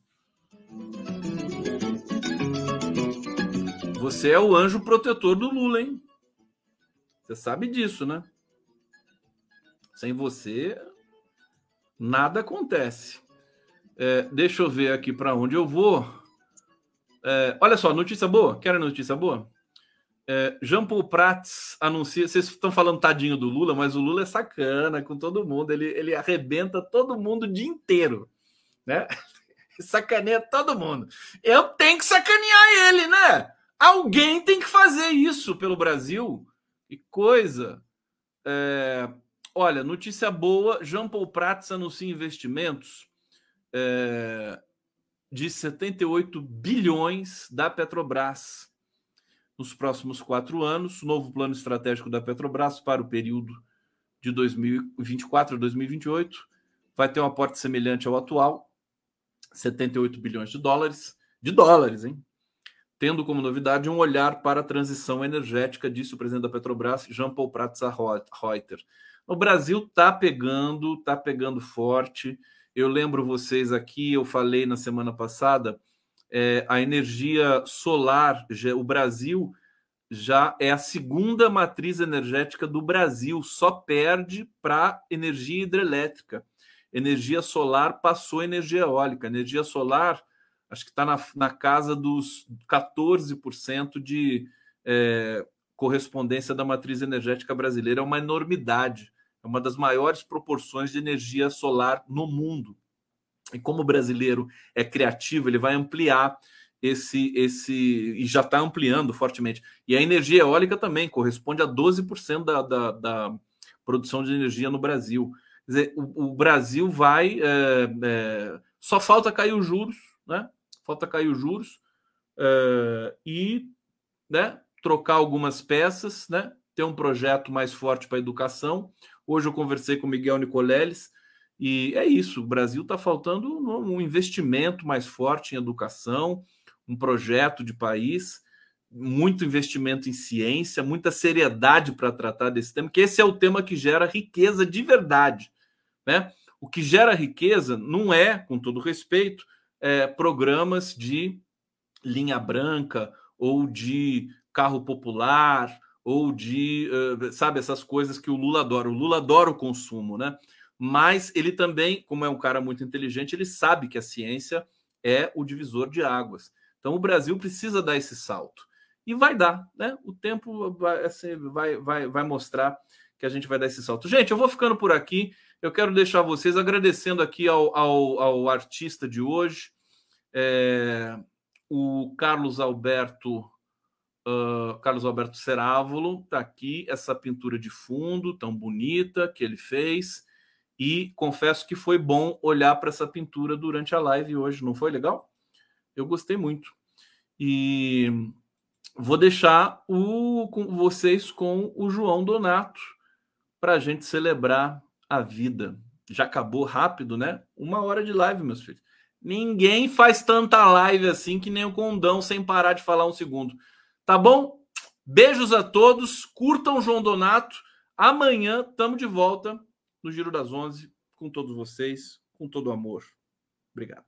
Você é o anjo protetor do Lula, hein? Você sabe disso, né? Sem você, nada acontece. É, deixa eu ver aqui para onde eu vou. É, olha só, notícia boa. Querem notícia boa? É, Jean Paul Prats anuncia. Vocês estão falando tadinho do Lula, mas o Lula é sacana com todo mundo. Ele, ele arrebenta todo mundo o dia inteiro, né? Sacaneia todo mundo. Eu tenho que sacanear ele, né? Alguém tem que fazer isso pelo Brasil. Que coisa. É, olha, notícia boa: Jean Paul Prats anuncia investimentos é, de 78 bilhões da Petrobras nos próximos quatro anos. Novo plano estratégico da Petrobras para o período de 2024 a 2028 vai ter um aporte semelhante ao atual, 78 bilhões de dólares, de dólares, hein? tendo como novidade um olhar para a transição energética, disse o presidente da Petrobras, Jean Paul Prats Reuter. O Brasil está pegando, está pegando forte. Eu lembro vocês aqui, eu falei na semana passada, é, a energia solar, o Brasil já é a segunda matriz energética do Brasil, só perde para energia hidrelétrica. Energia solar passou energia eólica. Energia solar acho que está na, na casa dos 14% de é, correspondência da matriz energética brasileira. É uma enormidade, é uma das maiores proporções de energia solar no mundo. E como o brasileiro é criativo, ele vai ampliar esse, esse e já está ampliando fortemente. E a energia eólica também corresponde a 12% da, da, da produção de energia no Brasil. Dizer, o, o Brasil vai. É, é, só falta cair os juros, né? falta cair os juros uh, e né, trocar algumas peças, né, ter um projeto mais forte para a educação. Hoje eu conversei com o Miguel Nicoleles e é isso: o Brasil está faltando um investimento mais forte em educação, um projeto de país, muito investimento em ciência, muita seriedade para tratar desse tema, que esse é o tema que gera riqueza de verdade. Né? O que gera riqueza não é, com todo respeito, é, programas de linha branca ou de carro popular ou de, uh, sabe, essas coisas que o Lula adora. O Lula adora o consumo, né? Mas ele também, como é um cara muito inteligente, ele sabe que a ciência é o divisor de águas. Então o Brasil precisa dar esse salto. E vai dar, né? O tempo vai, assim, vai, vai, vai mostrar que a gente vai dar esse salto. Gente, eu vou ficando por aqui. Eu quero deixar vocês agradecendo aqui ao, ao, ao artista de hoje, é, o Carlos Alberto uh, Carlos Alberto Cerávolo está aqui essa pintura de fundo tão bonita que ele fez. E confesso que foi bom olhar para essa pintura durante a live hoje não foi legal? Eu gostei muito. E vou deixar o com vocês com o João Donato para a gente celebrar a vida já acabou rápido né uma hora de live meus filhos Ninguém faz tanta live assim que nem o Condão sem parar de falar um segundo. Tá bom? Beijos a todos. Curtam o João Donato. Amanhã estamos de volta no Giro das Onze com todos vocês, com todo amor. Obrigado.